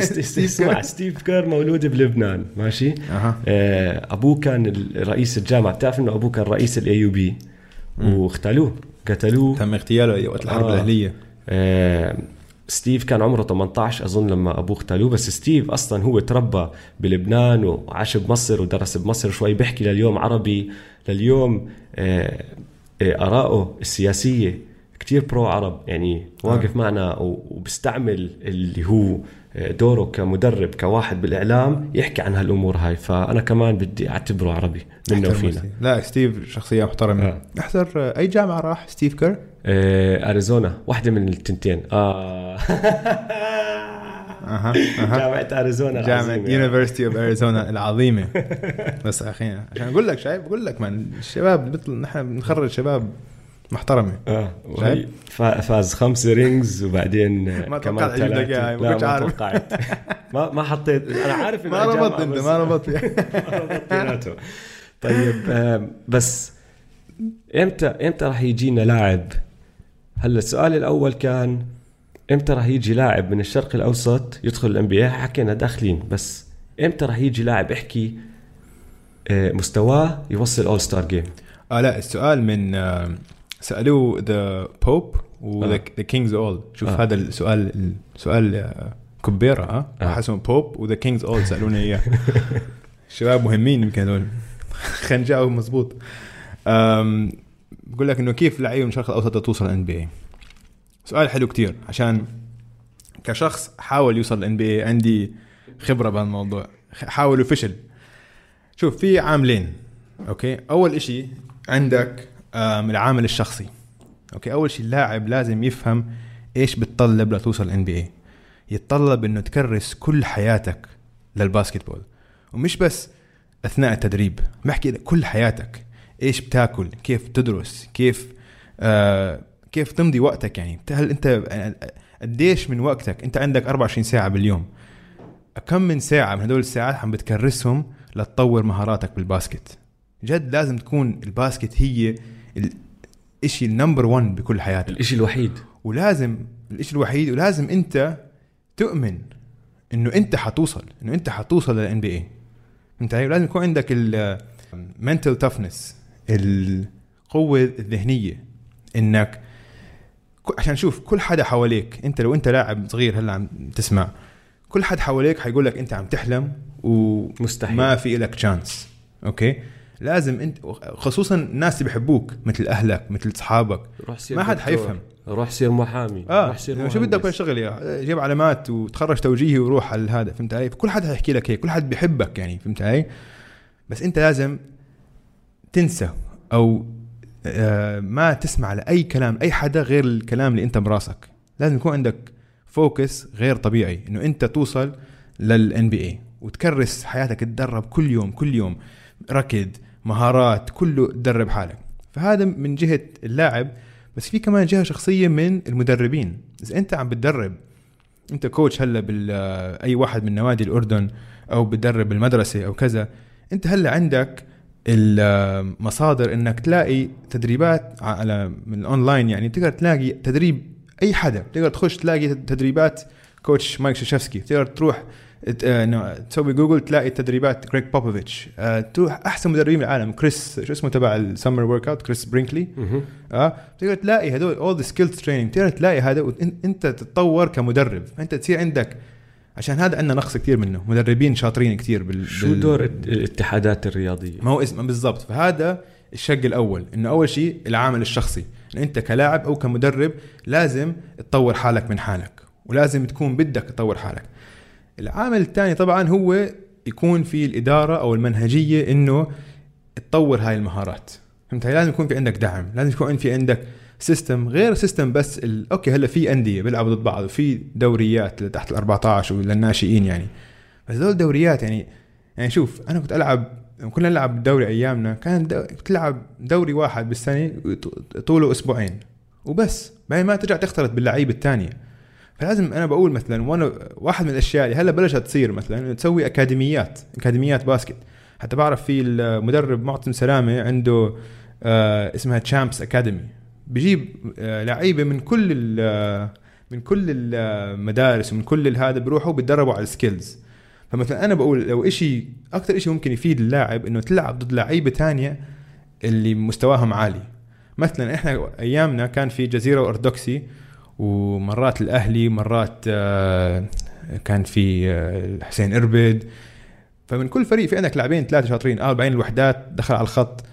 اسمع ستيف كير مولود بلبنان ماشي؟ أها. آه، أبوه كان رئيس الجامعة. بتعرف إنه أبوه كان رئيس ال AUB واغتالوه قتلوه. تم اغتياله وقت الحرب آه. الأهلية. آه، ستيف كان عمره 18 أظن لما أبوه اغتالوه. بس ستيف أصلا هو تربى بلبنان وعاش بمصر ودرس بمصر شوي بيحكي لليوم عربي لليوم آه، آه، ارائه السياسية. كتير pro عرب يعني واقف معنا و- وبيستعمل اللي هو آه، دوره كمدرب كواحد بالإعلام يحكي عن هالأمور هاي. فأنا كمان بدي أعتبره عربي منا وفينا. لا ستيف شخصية محترمة. آه. أحضر آه، أي جامعة راح ستيف كير؟ آه، أريزونا. واحدة من التنتين. آه. [laughs] أها أها. جامعة أريزونا جامعة العظيمة. University of Arizona العظيمة. [laughs] بس أخي عشان أقول لك شايف بقول لك من الشباب بيطل نحن بنخرج شباب محترمة. آه؟ وهي فا- فاز خمس rings وبعدين ما كمان توقعت أجيب لك ثلاثة ما عارف. توقعت. ما ما حطيت. أنا عارف [laughs] ما ربطت انت ما ربطت [laughs] ما ربطت بيناتهم. طيب آه، بس إمتى إمتى راح يجينا لاعب؟ هلأ السؤال الأول كان إمتى راح يجي لاعب من الشرق الأوسط يدخل ال NBA حكينا داخلين بس إمتى راح يجي لاعب يحكي آه، مستواه يوصل اول ستار جيم آه لا السؤال من آه، سألوه ذا بوب وذا. كينجز اول شوف آه. هذا السؤال السؤال آه، كبيرة ها آه. اسمه بوب وذا كينجز اول سالونا إياه. [laughs] شباب مهمين يمكن هذول. خلينا نجاوب مزبوط أم، بقول لك إنه كيف لعيبه من الشرق الأوسط توصل ان بي اي سؤال حلو كتير عشان كشخص حاول يوصل ان بي اي عندي خبرة بهالموضوع. حاول وفشل شوف في عاملين okay؟ أول إشي عندك العامل الشخصي. okay؟ أول شيء اللاعب لازم يفهم إيش بتطلب لتوصل NBA يتطلب إنه تكرس كل حياتك لل basketball. ومش بس أثناء التدريب بحكي كل حياتك إيش بتاكل كيف تدرس كيف آه كيف تمضي وقتك يعني. هل أنت قديش من وقتك؟ أنت عندك 24 ساعة باليوم. كم من ساعة من هدول الساعات عم بتكرسهم لتطور مهاراتك بال basket؟ جد لازم تكون ال basket هي الإشي ال number 1 بكل حياتك. الإشي الوحيد. ولازم الإشي الوحيد ولازم أنت تؤمن إنه أنت حتوصل إنه أنت حتوصل لل NBA انت عارف؟ لازم يكون عندك ال mental toughness القوة الذهنية. إنك عشان شوف كل حدا حواليك أنت لو أنت لاعب صغير هلأ عم تسمع كل حد حواليك حيقول لك أنت عم تحلم وما مستحيل. في لك chance okay؟ لازم انت خصوصا الناس اللي بحبوك مثل أهلك مثل أصحابك ما حد. حيفهم. روح سير محامي آه روح سير شو بدك. بهالشغل يا جيب علامات وتخرج توجيهي وروح على هذا فهمت علي؟ كل حد حيحكي لك هيك كل حد بيحبك يعني فهمت علي؟ بس انت لازم تنسى أو آه ما تسمع لأي كلام أي حدا غير الكلام اللي انت براسك لازم يكون عندك focus غير طبيعي إنه انت توصل لل NBA وتكرس حياتك تدرب كل يوم كل يوم ركض مهارات كله تدرب حالك. فهذا من جهة اللاعب بس في كمان جهة شخصية من المدربين. إذا أنت عم بتدرب أنت coach هلأ بال أي واحد من نوادي الأردن أو بتدرب بالمدرسة أو كذا أنت هلأ عندك المصادر إنك تلاقي تدريبات على من الاونلاين يعني تقدر تلاقي تدريب أي حدا. تقدر تخش تلاقي تدريبات coach مايك شاشفسكي. تقدر تروح آه، تسوي جوجل تلاقي تدريبات جريج بوبوفيتش تروح أحسن مدربين بالعالم. كريس شو اسمه تبع ال summer workout كريس برينكلي. آه تقدر تلاقي هدول all the skills training تقدر تلاقي هذا وانت تتطور كمدرب. إنت تصير عندك. عشان هذا عندنا نقص كثير منه. مدربين شاطرين كثير بال شو دور الاتحادات الرياضية؟ ما هو اسمه بالضبط. فهذا الشق الأول. إنه أول شيء العامل الشخصي. إنه إنت كلاعب أو كمدرب لازم تطور حالك من حالك. ولازم تكون بدك تطور حالك. العامل الثاني طبعا هو يكون في الإدارة أو المنهجية إنه تطور هاي المهارات. فهمت؟ لازم يكون في عندك دعم لازم يكون في عندك system غير system بس ال... أوكي هلأ في أندية بيلعبوا ضد بعض وفي دوريات تحت ال 14 وللناشئين يعني. بس هذول الدوريات يعني يعني شوف أنا كنت ألعب كنا نلعب دوري أيامنا كان دو... تلعب دوري واحد بالسنة طوله أسبوعين وبس. بعدين ما ترجع تختلط باللعيبة الثانية. فلازم أنا بقول مثلا وأنا واحد من الأشياء اللي هلأ بلشت تصير مثلا تسوي أكاديميات أكاديميات basket. حتى بعرف في المدرب معتصم سلامة عنده آه اسمها Champs Academy بجيب آه لعيبة من كل آه، من كل المدارس ومن كل هذا بيروحوا بيتدربوا على السكيلز فمثلا أنا بقول لو شيء أكثر شيء ممكن يفيد اللاعب إنه تلعب ضد لعيبة تانية اللي مستواهم عالي. مثلا إحنا أيامنا كان في جزيرة وارثوذكسي ومرات الأهلي مرات آه، كان في آه، حسين إربد. فمن كل فريق في عندك لاعبين ثلاثة شاطرين 40 الوحدات دخل على الخط.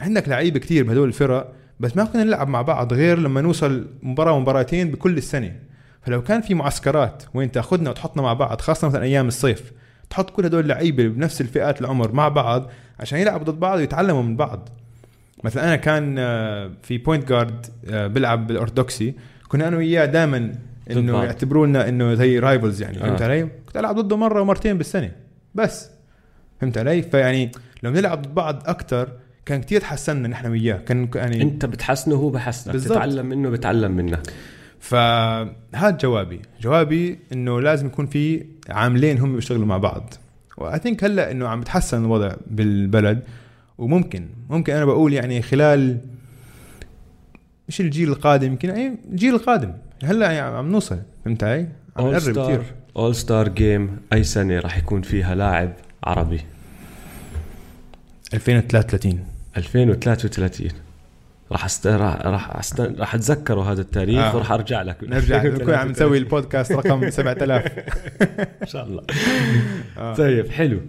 عندك لعيبه كثير بهدول الفرق بس ما كنا نلعب مع بعض غير لما نوصل مباراة ومباراتين بكل السنة. فلو كان في معسكرات وين تأخذنا وتحطنا مع بعض خاصة مثلا أيام الصيف تحط كل هدول اللعيبه بنفس الفئات العمر مع بعض عشان يلعبوا ضد بعض ويتعلموا من بعض. مثلا أنا كان آه، في point guard آه، بلعب بالأرثوذكسي كنا أنا وياه دائما إنه يعتبرونا إنه زي rivals يعني فهمت آه. علي؟ كنت ألعب ضده مرة ومرتين بالسنة بس فهمت علي؟ فيعني لو نلعب ضد بعض أكثر كان كتير تحسنا نحن وياه كان يعني أنت بتحسنه وهو بحسنك تتعلم منه بتعلم منك فهذا جوابي جوابي إنه لازم يكون في عاملين هم بيشتغلوا مع بعض واي ثينك هلأ إنه عم بتحسن الوضع بالبلد وممكن ممكن أنا بقول يعني خلال مش الجيل القادم يمكن أي الجيل القادم. هلأ يعني عم نوصل فهمت علي؟ عم نقرب كثير All-Star Game أي سنة راح يكون فيها لاعب عربي؟ 2033 2033 راح است... راح راح است... راح اتذكروا هذا التاريخ آه. وراح أرجع لك. نرجع [laughs] نكون عم نسوي البودكاست رقم 7000 [laughs] إن شاء الله. آه. طيب حلو.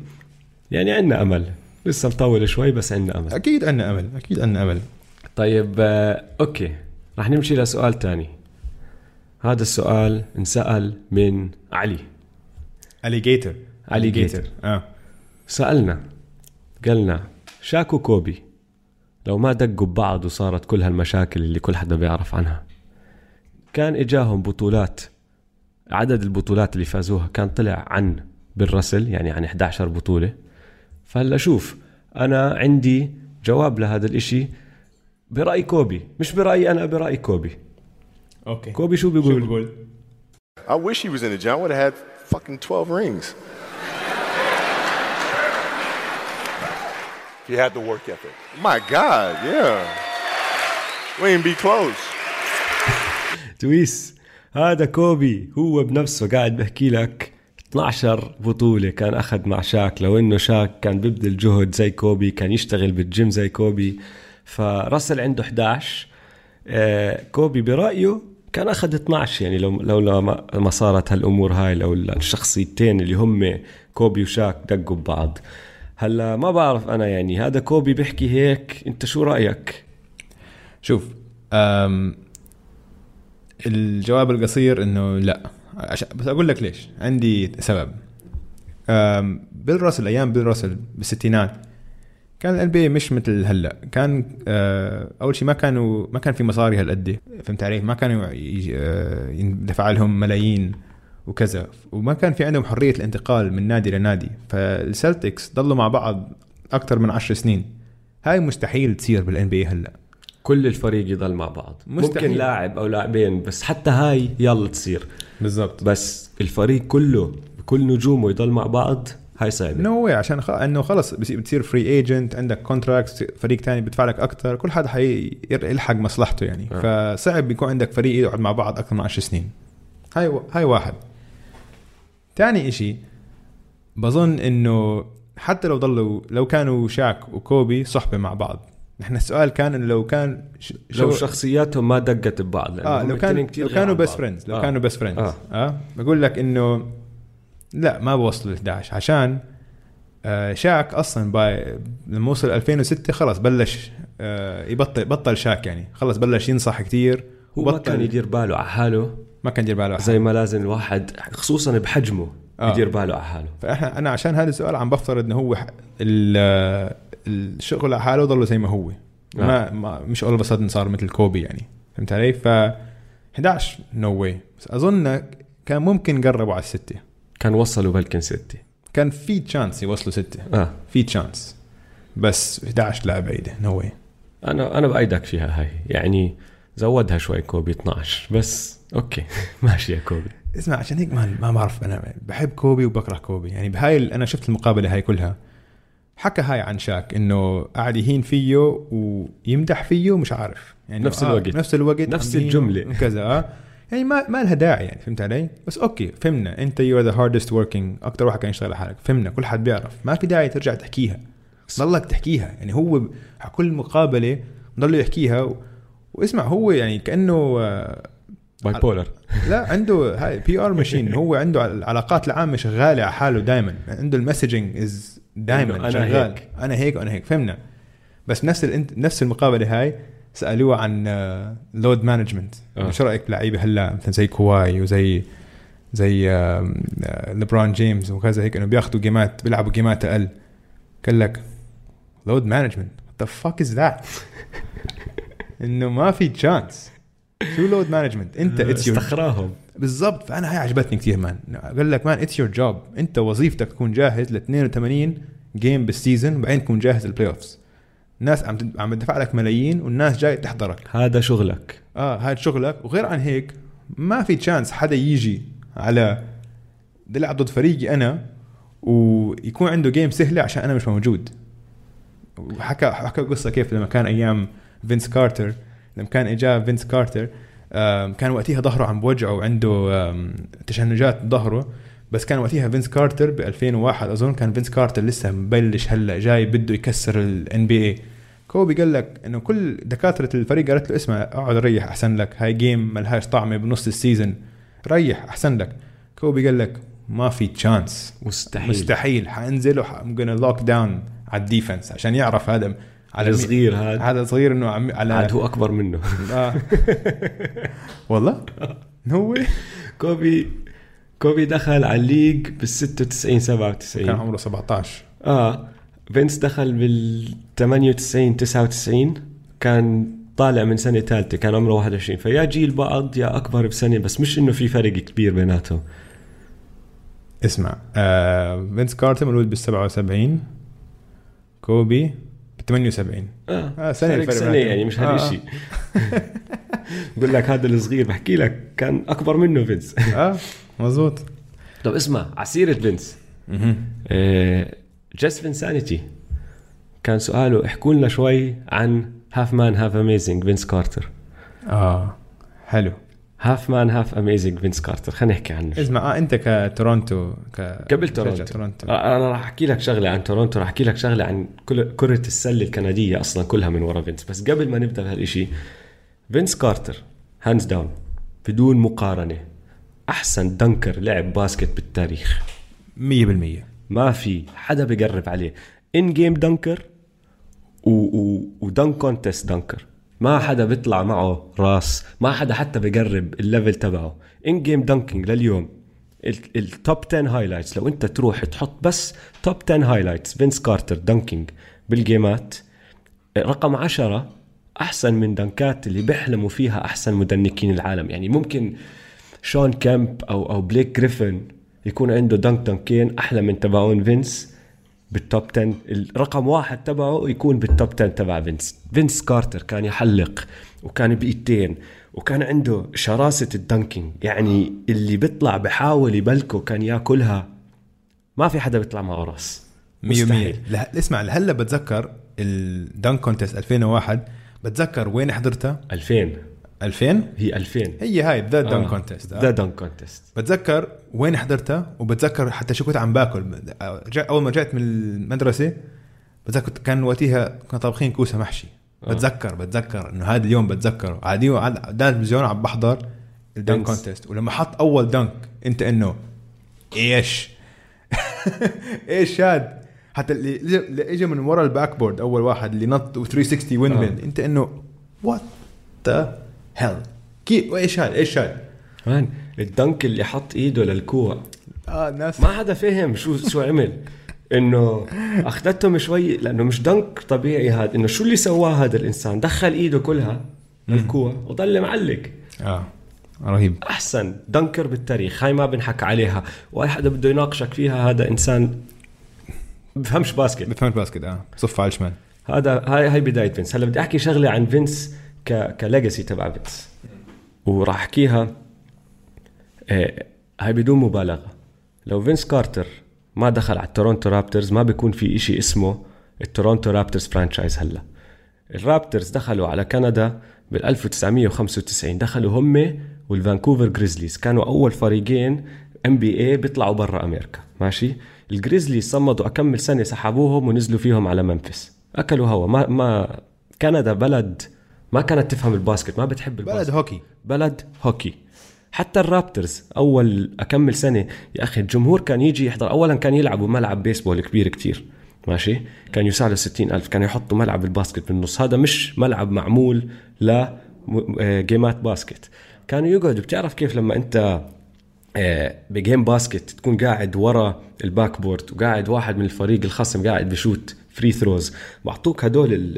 يعني عندنا أمل. لسه مطول شوي بس عندنا أمل. أكيد عندنا أمل أكيد عندنا أمل. طيب آه، أوكي. راح نمشي لسؤال تاني. هذا السؤال انسأل من علي. علي جيتر علي جيتر آه. سألنا قالنا شاك و كوبي لو ما دقوا ببعض وصارت كل هالمشاكل اللي كل حدا بيعرف عنها. كان إجاهم بطولات عدد البطولات اللي فازوها كان طلع عن بيل راسل يعني عن 11 بطولة. فهلا شوف أنا عندي جواب لهذا الإشي برأي كوبي مش برأيي أنا برأي كوبي أوكي كوبي شو بيقول؟ شو بيقول؟ I wish he was in the gym. I would have had fucking 12 rings. He had the work ethic. My God, yeah. We ain't be close. تويس هذا كوبي هو بنفسه قاعد بحكي لك 12 بطولة كان أخذ مع شاك. لو إنه شاك كان بيبذل جهد زي كوبي كان يشتغل بالجيم زي كوبي. فراسل عنده 11 آه كوبي برأيه كان أخذ 12 يعني لو لولا ما صارت هالأمور هاي لو الشخصيتين اللي هم كوبي وشاك دقوا ببعض. هلا ما بعرف أنا يعني هذا كوبي بيحكي هيك. أنت شو رأيك؟ شوف الجواب القصير إنه لا. عشان بس أقول لك ليش. عندي سبب. بيل راسل أيام بيل راسل بالستينات كان ال NBA مش مثل هلأ. كان أه أول شيء ما كانوا ما كان في مصاري هالقد. فهمت علي؟ ما كانوا آه، يندفع لهم ملايين وكذا. وما كان في عندهم حرية الانتقال من نادي لنادي. فالسلتكس ضلوا مع بعض أكثر من عشر سنين. هاي مستحيل تصير بال NBA هلأ. كل الفريق يضل مع بعض. مستحيل. ممكن لاعب أو لاعبين بس حتى هاي يلا تصير. بالضبط. بس الفريق كله بكل نجومه يضل مع بعض هاي صعبة. no no عشان خ... إنه خلص بتصير free agent عندك contract فريق تاني بيدفع لك أكثر كل حدا حيلحق مصلحته يعني. أه. فصعب يكون عندك فريق يقعد مع بعض أكثر من 10 سنين. هاي و... هاي واحد. ثاني إشي بظن إنه حتى لو ضلوا لو كانوا شاك وكوبي صحبة مع بعض. نحن السؤال كان إنه لو كان لو شخصياتهم ما دقت ببعض آه لو كان لو كانوا بس friends لو آه. كانوا بس friends آه. آه. بقول لك إنه لا ما بوصلوا ل 11 عشان آه شاك أصلا by لما وصل 2006 خلص بلش آه يبطل بطل شاك يعني. خلص بلش ينصح كثير هو ما كان يدير باله على حاله. ما كان يدير باله زي ما لازم الواحد خصوصا بحجمه آه. يدير باله على حاله. فاحنا أنا عشان هذا السؤال عم بفترض إنه هو الشغل على حاله ضله زي ما هو. ما, ما مش all of صار مثل كوبي يعني. فهمت علي؟ ف 11 نو no واي بس أظن كان ممكن قربوا على الستة. كان وصلوا بلكن ستة. كان في chance يوصلوا ستة. آه. في chance بس 11 لا بعيدة no way أنا أنا بأيدك فيها هاي. يعني زودها شوي كوبي 12 بس okay. [laughs] ماشي يا كوبي. اسمع عشان هيك ما ما بعرف أنا بحب كوبي وبكره كوبي. يعني بهاي أنا شفت المقابلة هاي كلها. حكى هاي عن شاك إنه قاعد يهين فيه ويمدح فيه ومش عارف. يعني نفس الوقت. نفس الوقت نفس الجملة. [laughs] وكذا. آه. يعني ما ما لها داعي يعني فهمت علي؟ بس okay فهمنا. أنت you the hardest working أكثر واحد كان يشتغل على حالك. فهمنا. كل حد بيعرف. ما في داعي ترجع تحكيها. ضلك تحكيها. يعني هو على كل مقابلة ضل يحكيها. و... واسمع هو يعني كأنه آه، bipolar [laughs] لا عنده هاي PR ماشين هو عنده العلاقات العامة شغالة على حاله دائما عنده ال messaging is دائما أنا شغال. هيك. أنا هيك وأنا هيك. فهمنا. بس نفس ال... نفس المقابلة هاي سألوه عن load management آه. شو رأيك بلعيبة هلأ؟ مثلا زي كواي وزي زي آه، ليبرون جيمس وكذا هيك إنه بياخذوا game ات بيلعبوا game ات أقل. قال لك load management the fuck is that إنه ما في chance شو load management أنت استخراهم. بالضبط. فأنا هاي عجبتني كثير man. قال لك man it's your job أنت وظيفتك تكون جاهز ل 82 game بال season وبعدين تكون جاهز لل playoffs الناس عم عم تدفع لك ملايين والناس جاي تحضرك. هذا شغلك. آه هذا شغلك. وغير عن هيك ما في chance حدا يجي على بدي العب ضد فريقي أنا ويكون عنده game سهلة عشان أنا مش موجود. وحكى حكى قصة كيف لما كان أيام فينس كارتر لما كان إجا فينس كارتر كان وقتها ظهره عم بوجعه وعنده تشنجات بظهره بس كان وقتها فينس كارتر ب 2001 أظن كان فينس كارتر لسه مبلش هلأ جاي بده يكسر ال NBA كوبي قال لك إنه كل دكاترة الفريق قالت له اسمع اقعد ريح أحسن لك هاي game ملهاش طعمه بنص ال season ريح أحسن لك. كوبي قال لك ما في chance مستحيل. مستحيل. حانزل وحاعمل lock down على ال defense عشان يعرف هذا على الصغير هذا. هذا صغير إنه عم على عاد هو أكبر منه. آه. [laughs] والله؟ هو؟ كوبي كوبي دخل على ال league بال 96 كان 97 عمره 17 آه. فينس دخل بال 98 99 كان طالع من سنة ثالثة كان عمره 21 فيا جيل بعض يا أكبر بسنة بس مش إنه في فرق كبير بيناتهم. اسمع آه فينس كارتر مولود بال 77 كوبي 78 آه, آه، سنة فرق الفرق سنة. يعني مش آه، هالشيء [laughs] بقول لك هذا الصغير بحكي لك كان أكبر منه فينس. آه مزبوط. طب اسمع عسيرة فينس. just Vinsanity كان سؤاله احكوا لنا شوي عن half man half amazing فينس كارتر. آه حلو. half man half amazing فينس كارتر خلينا نحكي عنه اسمع آه انت كتورونتو ك... قبل تورونتو. تورونتو. آه، أنا راح أحكي لك شغلة عن تورونتو راح أحكي لك شغلة عن كل كرة السلة الكندية أصلا كلها من ورا فينس. بس قبل ما نبدأ بهالشيء فينس كارتر hands down بدون مقارنة أحسن dunker لعب basket بالتاريخ. 100% ما في حدا بيقرب عليه. in game dunker و و و dunk contest dunker. ما حدا بيطلع معه راس ما حدا حتى بيقرب ال level تبعه. in game dunking لليوم ال top 10 highlights لو انت تروح تحط بس top 10 highlights فينس كارتر dunking بال game ات. رقم 10 أحسن من dunk ات اللي بيحلموا فيها أحسن م dunk ين العالم. يعني ممكن شون كامب أو أو بليك جريفن يكون عنده dunk dunk ين أحلى من تبعون فينس بال top 10 الرقم واحد تبعه يكون بال top 10 تبع فينس. فينس كارتر كان يحلق وكان بايدتين وكان عنده شراسة ال dunking. يعني اللي بيطلع بحاول ي block ه كان ياكلها. ما في حدا بيطلع معه راس. 100% مستحيل. له- اسمع لهلأ بتذكر ال dunk contest 2001 بتذكر وين حضرتها 2000 2000 هي 2000 هي هاي the dunk آه. contest the dunk contest بتذكر وين حضرتها؟ وبتذكر حتى شو كنت عم باكل. أول ما رجعت من المدرسة بتذكر كان وقتها كنا طابخين كوسة محشي. آه. بتذكر بتذكر إنه هذا اليوم بتذكره. عادي قدام التلفزيون عم بحضر ال dunk. contest ولما حط أول dunk أنت إنه إيش؟ [laughs] إيش هاد؟ حتى اللي اللي اجى من ورا ال backboard أول واحد اللي نط 360 وين آه. أنت إنه what the hell كيف وإيش هاد إيش هاد man ال dunk اللي حط إيده للكوع. آه الناس ما حدا فهم شو شو عمل. إنه أخذتهم شوي لأنه مش dunk طبيعي هذا. إنه شو اللي سواه هذا الإنسان؟ دخل إيده كلها بالكوع وضل معلق. آه رهيب. أحسن. dunker بالتاريخ. هاي ما بنحكى عليها. وأي حدا بده يناقشك فيها هذا إنسان بفهمش basket. بفهم ال basket آه. صف على الشمال هذا هاي هاي بداية فينس. هلا بدي أحكي شغلة عن فينس. ك legacy تبع فينس وراح أحكيها آه هاي بدون مبالغة. لو فينس كارتر ما دخل على التورونتو رابترز ما بيكون في إشي اسمه التورونتو رابترز franchise هلا. الرابترز دخلوا على كندا بال 1995 دخلوا هم والفانكوفر جريزليز كانوا أول فريقين NBA بيطلعوا برا أمريكا. ماشي؟ الجريزليز صمدوا أكمل سنة سحبوهم ونزلوا فيهم على ممفيس أكلوا هوا. ما ما كندا بلد ما كانت تفهم ال basket ما بتحب ال basket. بلد هوكي. بلد هوكي. حتى الرابترز أول أكمل سنة يا أخي الجمهور كان يجي يحضر اولا كان يلعبوا ملعب بيسبول كبير كتير ماشي؟ كان يساع له 60 ألف كانوا يحطوا ملعب ال basket بالنص هذا مش ملعب معمول ل جيمات basket. كانوا يقعدوا بتعرف كيف لما أنت آه، ب game basket تكون قاعد ورا ال backboard وقاعد واحد من الفريق الخصم قاعد بشوت؟ free throws بعطوك هدول ال-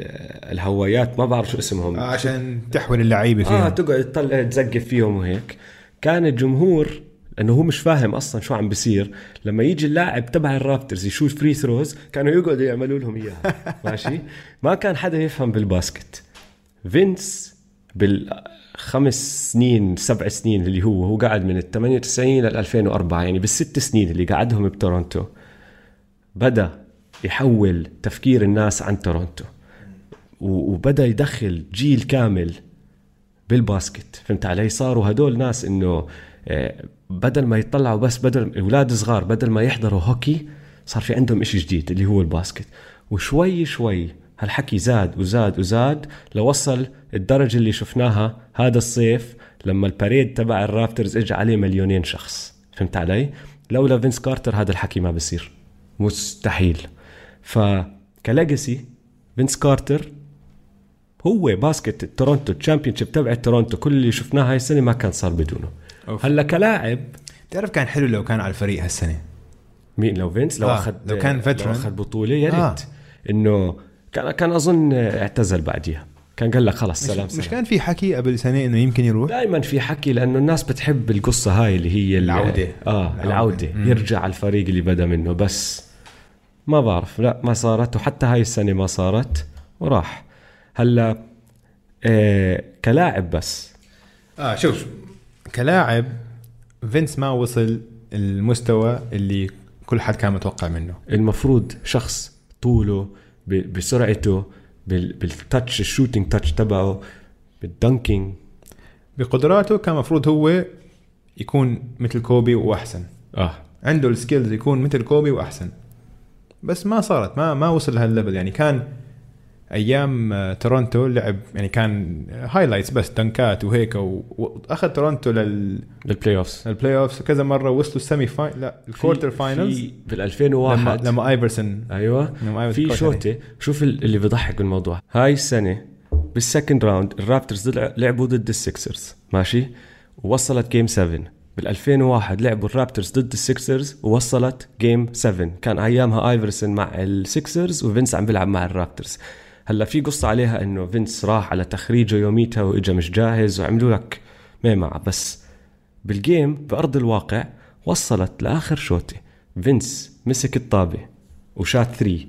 الهوايات ما بعرف شو اسمهم. آه عشان تحول اللعيبة آه فيها تقعد تطلع تزقف فيهم وهيك. كان الجمهور لأنه هو مش فاهم أصلا شو عم بيصير لما يجي اللاعب تبع الرابترز يشوت free throws كانوا يقعدوا يعملوا لهم إياها. [laughs] ماشي؟ ما كان حدا يفهم بال basket. فينس بالخمس سنين سبع سنين اللي هو هو قاعد من ال 98 لل 2004 يعني بالست سنين اللي قعدهم بتورونتو. بدأ يحول تفكير الناس عن تورونتو وبدأ يدخل جيل كامل بال basket. فهمت علي؟ صاروا هدول ناس إنه آه، بدل ما يطلعوا بس بدل أولاد صغار بدل ما يحضروا هوكي صار في عندهم إشي جديد اللي هو ال basket. وشوي شوي هالحكي زاد وزاد وزاد لوصل الدرجة اللي شفناها هذا الصيف لما ال parade تبع الرابترز اجى عليه مليونين شخص. فهمت علي؟ لولا فينس كارتر هذا الحكي ما بصير. مستحيل. فك legacy فينس كارتر هو basket تورونتو ال championship تبع تورونتو كل اللي شفناه هاي السنة ما كان صار بدونه أوف. هلا كلاعب تعرف كان حلو لو كان على الفريق هالسنة مين لو فينس لو آه، أخذ لو كان. لو أخذ بطولة يا آه. ريت إنه كان كان أظن اعتزل بعديها كان قال لك خلص سلام مش, سلام مش كان في حكي قبل سنة إنه يمكن يروح دائما في حكي لأنه الناس بتحب القصة هاي اللي هي ال- العودة. آه العودة. العودة مم. يرجع على الفريق اللي بدأ منه بس ما بعرف لا ما صارت وحتى هاي السنة ما صارت وراح. هلأ آه كلاعب بس. آه شوف كلاعب فينس ما وصل المستوى اللي كل حد كان متوقع منه. المفروض شخص طوله بسرعته بال- بال touch ال shooting touch تبعه بال dunking بقدراته كان المفروض هو يكون مثل كوبي وأحسن. آه. عنده ال skills يكون مثل كوبي وأحسن. بس ما صارت ما ما وصل لهال level يعني كان أيام آه، تورونتو لعب يعني كان highlights بس دنكات وهيك واخذ تورونتو لل بال playoffs ال playoffs كذا مرة وصلوا ال semi fin- لا ال quarter finals بال لما 2001 لما ايفرسون أيوه. لما في كوش شوطة. شوف ال- اللي بيضحك بالموضوع. هاي السنة بال second round الرابترز لع- لعبوا ضد السكسرز ماشي؟ ووصلت game 7 بال 2001 لعبوا الرابترز ضد السكسرز ووصلت game 7 كان أيامها آيفرسون مع السكسرز وفينس عم بيلعب مع الرابترز. هلأ في قصة عليها إنه فينس راح على تخريجه يوميتها وإجا مش جاهز وعملوا لك معمعة بس بال game بأرض الواقع وصلت لآخر شوطة. فينس مسك الطابة وشات 3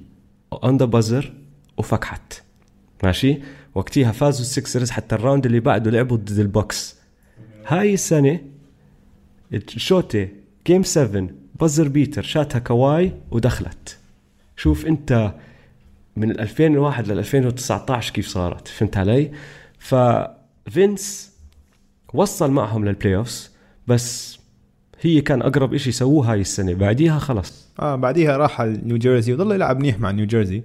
on the buzzer وفكحت. ماشي؟ وقتها فازوا السكسرز حتى ال round اللي بعده لعبوا ضد البوكس. هاي السنة الشوطه game 7 buzzer beater شاتها كواي ودخلت. شوف أنت من ال 2001 لل 2019 كيف صارت فهمت علي؟ ففينس وصل معهم لل playoffs بس هي كان أقرب إشي سووه هاي السنة بعديها خلص. آه بعديها راح على نيو جيرسي وظل يلعب منيح مع نيو جيرسي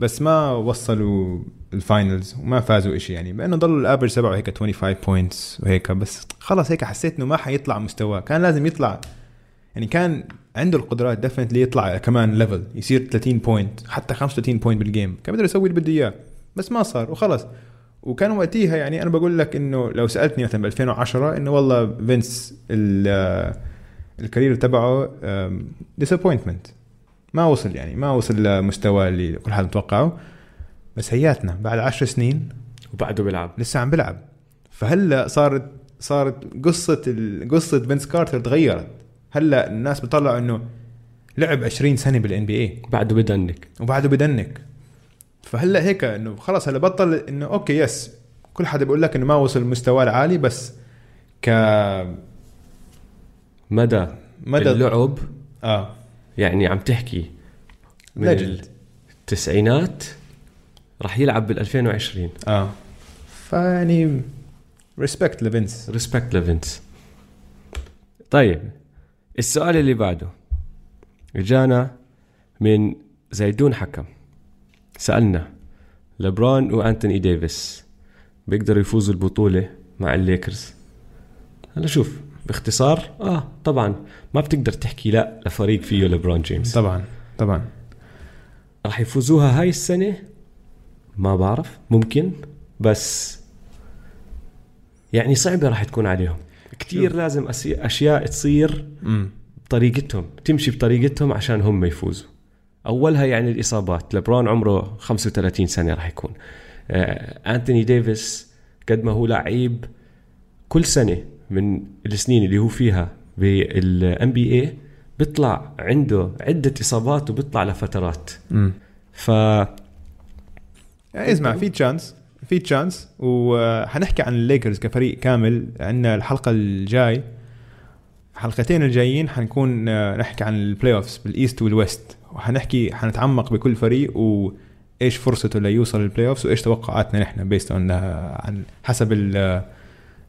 بس ما وصلوا ال finals وما فازوا إشي يعني بأنه ضل ال average تبعه هيك 25 points وهيك بس خلص هيك حسيت إنه ما حيطلع مستواه. كان لازم يطلع يعني كان عنده القدرات definitely يطلع كمان level يصير 30 point حتى 35 بوينت بال game كان بيقدر يسوي اللي بده إياه بس ما صار وخلص. وكان وقتها يعني أنا بقول لك إنه لو سألتني مثلا ب 2010 إنه والله فينس ال- ال career تبعه disappointment ما وصل يعني ما وصل لمستوى اللي كل حد متوقعه. بس هياتنا بعد عشر سنين وبعده بيلعب. لسه عم بيلعب. فهلا صارت صارت قصة ال- قصة فينس كارتر تغيرت. هلا الناس بيطلعوا إنه لعب 20 سنة بال NBA بعده بدنك وبعده بدنك فهلا هيك إنه خلص هلا بطل إنه okay yes كل حدا بيقول لك إنه ما وصل لمستواه العالي بس ك مدى مدى اللعب؟ آه. يعني عم تحكي من legend التسعينات راح يلعب بال 2020 آه. فيعني respect لفينس respect لفينس طيب السؤال اللي بعده. اجانا من زيدون حكم. سألنا لبرون وأنتوني ديفيس بيقدروا يفوزوا البطولة مع الليكرز؟ هلا شوف. باختصار؟ آه طبعا. ما بتقدر تحكي لا لفريق فيه لبرون جيمس. طبعا طبعا. راح يفوزوها هاي السنة؟ ما بعرف. ممكن بس يعني صعبة راح تكون عليهم. كتير لازم أشياء تصير امم بطريقتهم تمشي بطريقتهم عشان هم يفوزوا. أولها يعني الإصابات. لبرون عمره 35 سنة راح يكون. آه، أنتوني ديفيس قد ما هو لعيب كل سنة من السنين اللي هو فيها بال NBA بيطلع عنده عدة إصابات وبيطلع لفترات. امم ف يعني اسمع في chance في chance وحنحكي عن الليكرز كفريق كامل. عندنا الحلقة الجاي الحلقتين الجايين حنكون آه، نحكي عن ال playoffs بال East وال West وحنحكي حنتعمق بكل فريق وإيش فرصته ليوصل لل playoffs وإيش توقعاتنا نحن based on عن حسب ال- آه،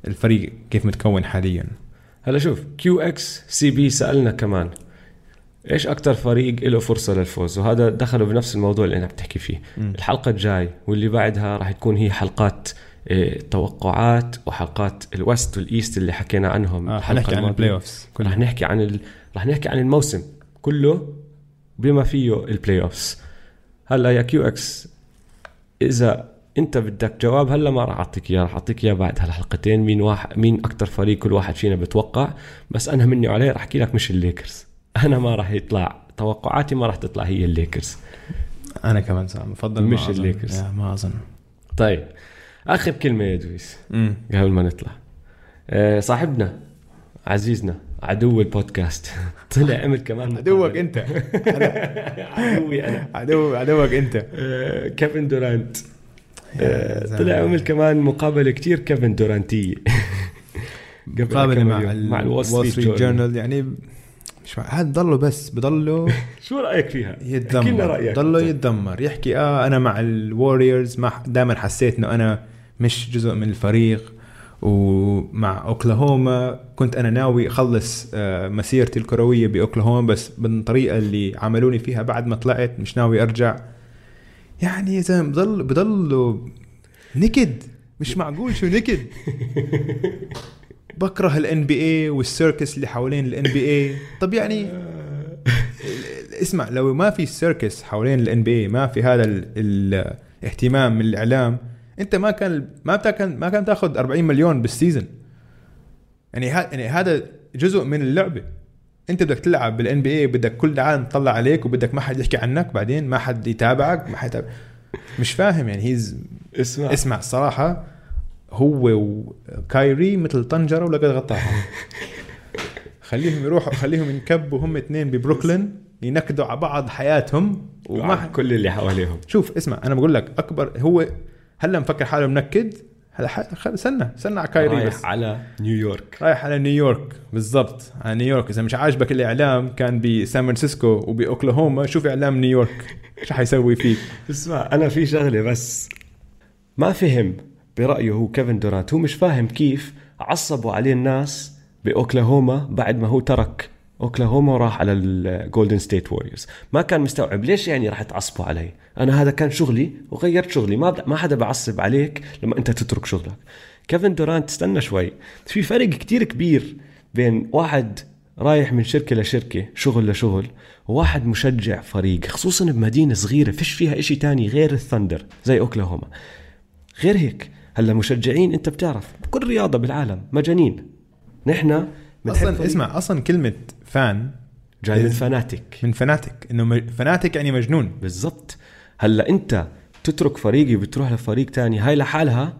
الفريق كيف متكون حاليا؟ هلا شوف QXCB سألنا كمان إيش أكثر فريق له فرصة للفوز؟ وهذا دخلوا بنفس الموضوع اللي أنا بتحكي فيه. مم. الحلقة الجاي واللي بعدها راح تكون هي حلقات إيه، توقعات وحلقات ال West وال East اللي حكينا عنهم آه حنحكي عن. ال playoffs رح نحكي عن ال... رح نحكي عن الموسم كله بما فيه ال playoffs هلا يا QX إذا انت بدك جواب هلا ما راح اعطيك اياه راح اعطيك اياه بعد هالحلقتين مين واحد مين أكثر فريق كل واحد فينا بتوقع بس أنا مني وعليه راح أحكي لك مش الليكرز. [laughs] أنا ما راح يطلع توقعاتي ما راح تطلع هي الليكرز. أنا كمان صح بفضل مش ما. الليكرز. ما أظن. طيب آخر كلمة يا دويس. قبل ما نطلع. آه، صاحبنا عزيزنا عدو البودكاست. [laughs] طلع عمل كمان عدوك. أنت. [laughs] عدوي أنا. عدو عدوك أنت. آه، كيفن دورانت. طلع عمل كمان مقابلة كتير كيفن دورانتيه [laughs] قبل مقابلة مع مع ال Wall Street Journal. يعني مش هذا ضله بس بضله [laughs] شو رأيك فيها؟ رأيك ضله أنت. يتذمر يحكي آه أنا مع ال Warriors ما دائما حسيت إنه أنا مش جزء من الفريق. ومع أوكلاهوما كنت أنا ناوي أخلص آه، مسيرتي الكروية بأوكلاهوما بس بالطريقة اللي عملوني فيها بعد ما طلعت مش ناوي أرجع. يعني يا زلمه بضل بضلوا نكد مش معقول شو نكد. بكره ال NBA وال circus اللي حوالين ال NBA طب يعني [laughs] اسمع لو ما في circus حوالين ال NBA ما في هذا ال- ال- الاهتمام من الاعلام أنت ما كان ما كان ما كان تاخذ 40 مليون بال season يعني ها يعني هذا جزء من اللعبة. انت بدك تلعب بال NBA بدك كل العالم تطلع عليك وبدك ما حد يحكي عنك بعدين ما حد يتابعك ما حد. مش فاهم يعني هيز اسمع. اسمع الصراحة هو وكايري مثل طنجرة ولقت غطاها [laughs] خليهم يروحوا خليهم ينكبوا هم اثنين ببروكلين ينكدوا على بعض حياتهم وما ومع كل اللي حواليهم. شوف اسمع أنا بقول لك أكبر هو هلا مفكر حاله منكد هلا خل- سنة سنة على كايري بس. رايح على نيويورك رايح على نيويورك بالضبط. على نيويورك إذا مش عاجبك الإعلام كان بسان فرانسيسكو وباوكلاهوما شوف إعلام نيويورك [laughs] شو حيسوي فيك. اسمع أنا في شغلة بس. ما فهم برأيه هو كيفن دورانت. هو مش فاهم كيف عصبوا عليه الناس بأوكلاهوما بعد ما هو ترك أوكلاهوما وراح على ال Golden State Warriors ما كان مستوعب ليش يعني راح تعصبوا علي. أنا هذا كان شغلي وغيرت شغلي. ما ما حدا بعصب عليك لما أنت تترك شغلك. كيفن دورانت استنى شوي. في فرق كتير كبير بين واحد رايح من شركة لشركة شغل لشغل وواحد مشجع فريق خصوصا بمدينة صغيرة. فيش فيها إشي تاني غير الثندر زي أوكلاهوما. غير هيك هلأ مشجعين أنت بتعرف بكل رياضة بالعالم مجانين. نحن أصلا فريق. اسمع أصلا كلمة فان جاي من فناتك. من فناتك. إنه فناتك يعني مجنون. بالضبط. هلأ أنت تترك فريقي وبتروح لفريق تاني هاي لحالها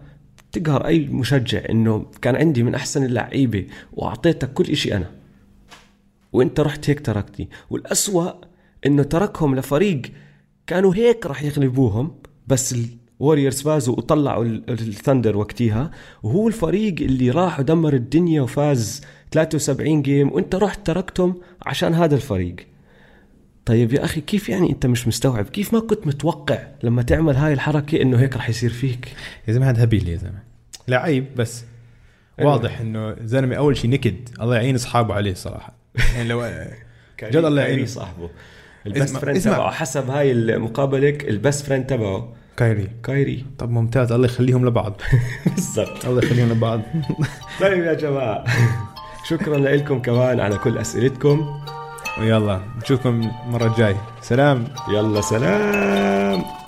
تقهر أي مشجع إنه كان عندي من أحسن اللعيبة وأعطيتك كل إشي أنا. وأنت رحت هيك تركتني. والأسوأ إنه تركهم لفريق كانوا هيك راح يغلبوهم بس ال Warriors فازوا وطلعوا ال- ال Thunder وقتها وهو الفريق اللي راح ودمر الدنيا وفاز 73 game وانت رحت تركتهم عشان هذا الفريق. طيب يا أخي كيف يعني انت مش مستوعب؟ كيف ما كنت متوقع لما تعمل هاي الحركة إنه هيك رح يصير فيك؟ يا زلمة هذا هبيل يا زلمة. لعيب بس. واضح إنه زلمة أول شيء نكد. الله يعين أصحابه عليه صراحة. يعني لو [laughs] جد الله كايري يعينه صاحبه. ال best friend. تبعه حسب هاي المقابلة ال best friend تبعه كايري. كايري. طب ممتاز الله يخليهم لبعض. [laughs] بالضبط. الله يخليهم لبعض. [laughs] طيب يا جماعة. شكرا لكم كمان على كل أسئلتكم. ويلا نشوفكم المره الجايه سلام. يلا سلام.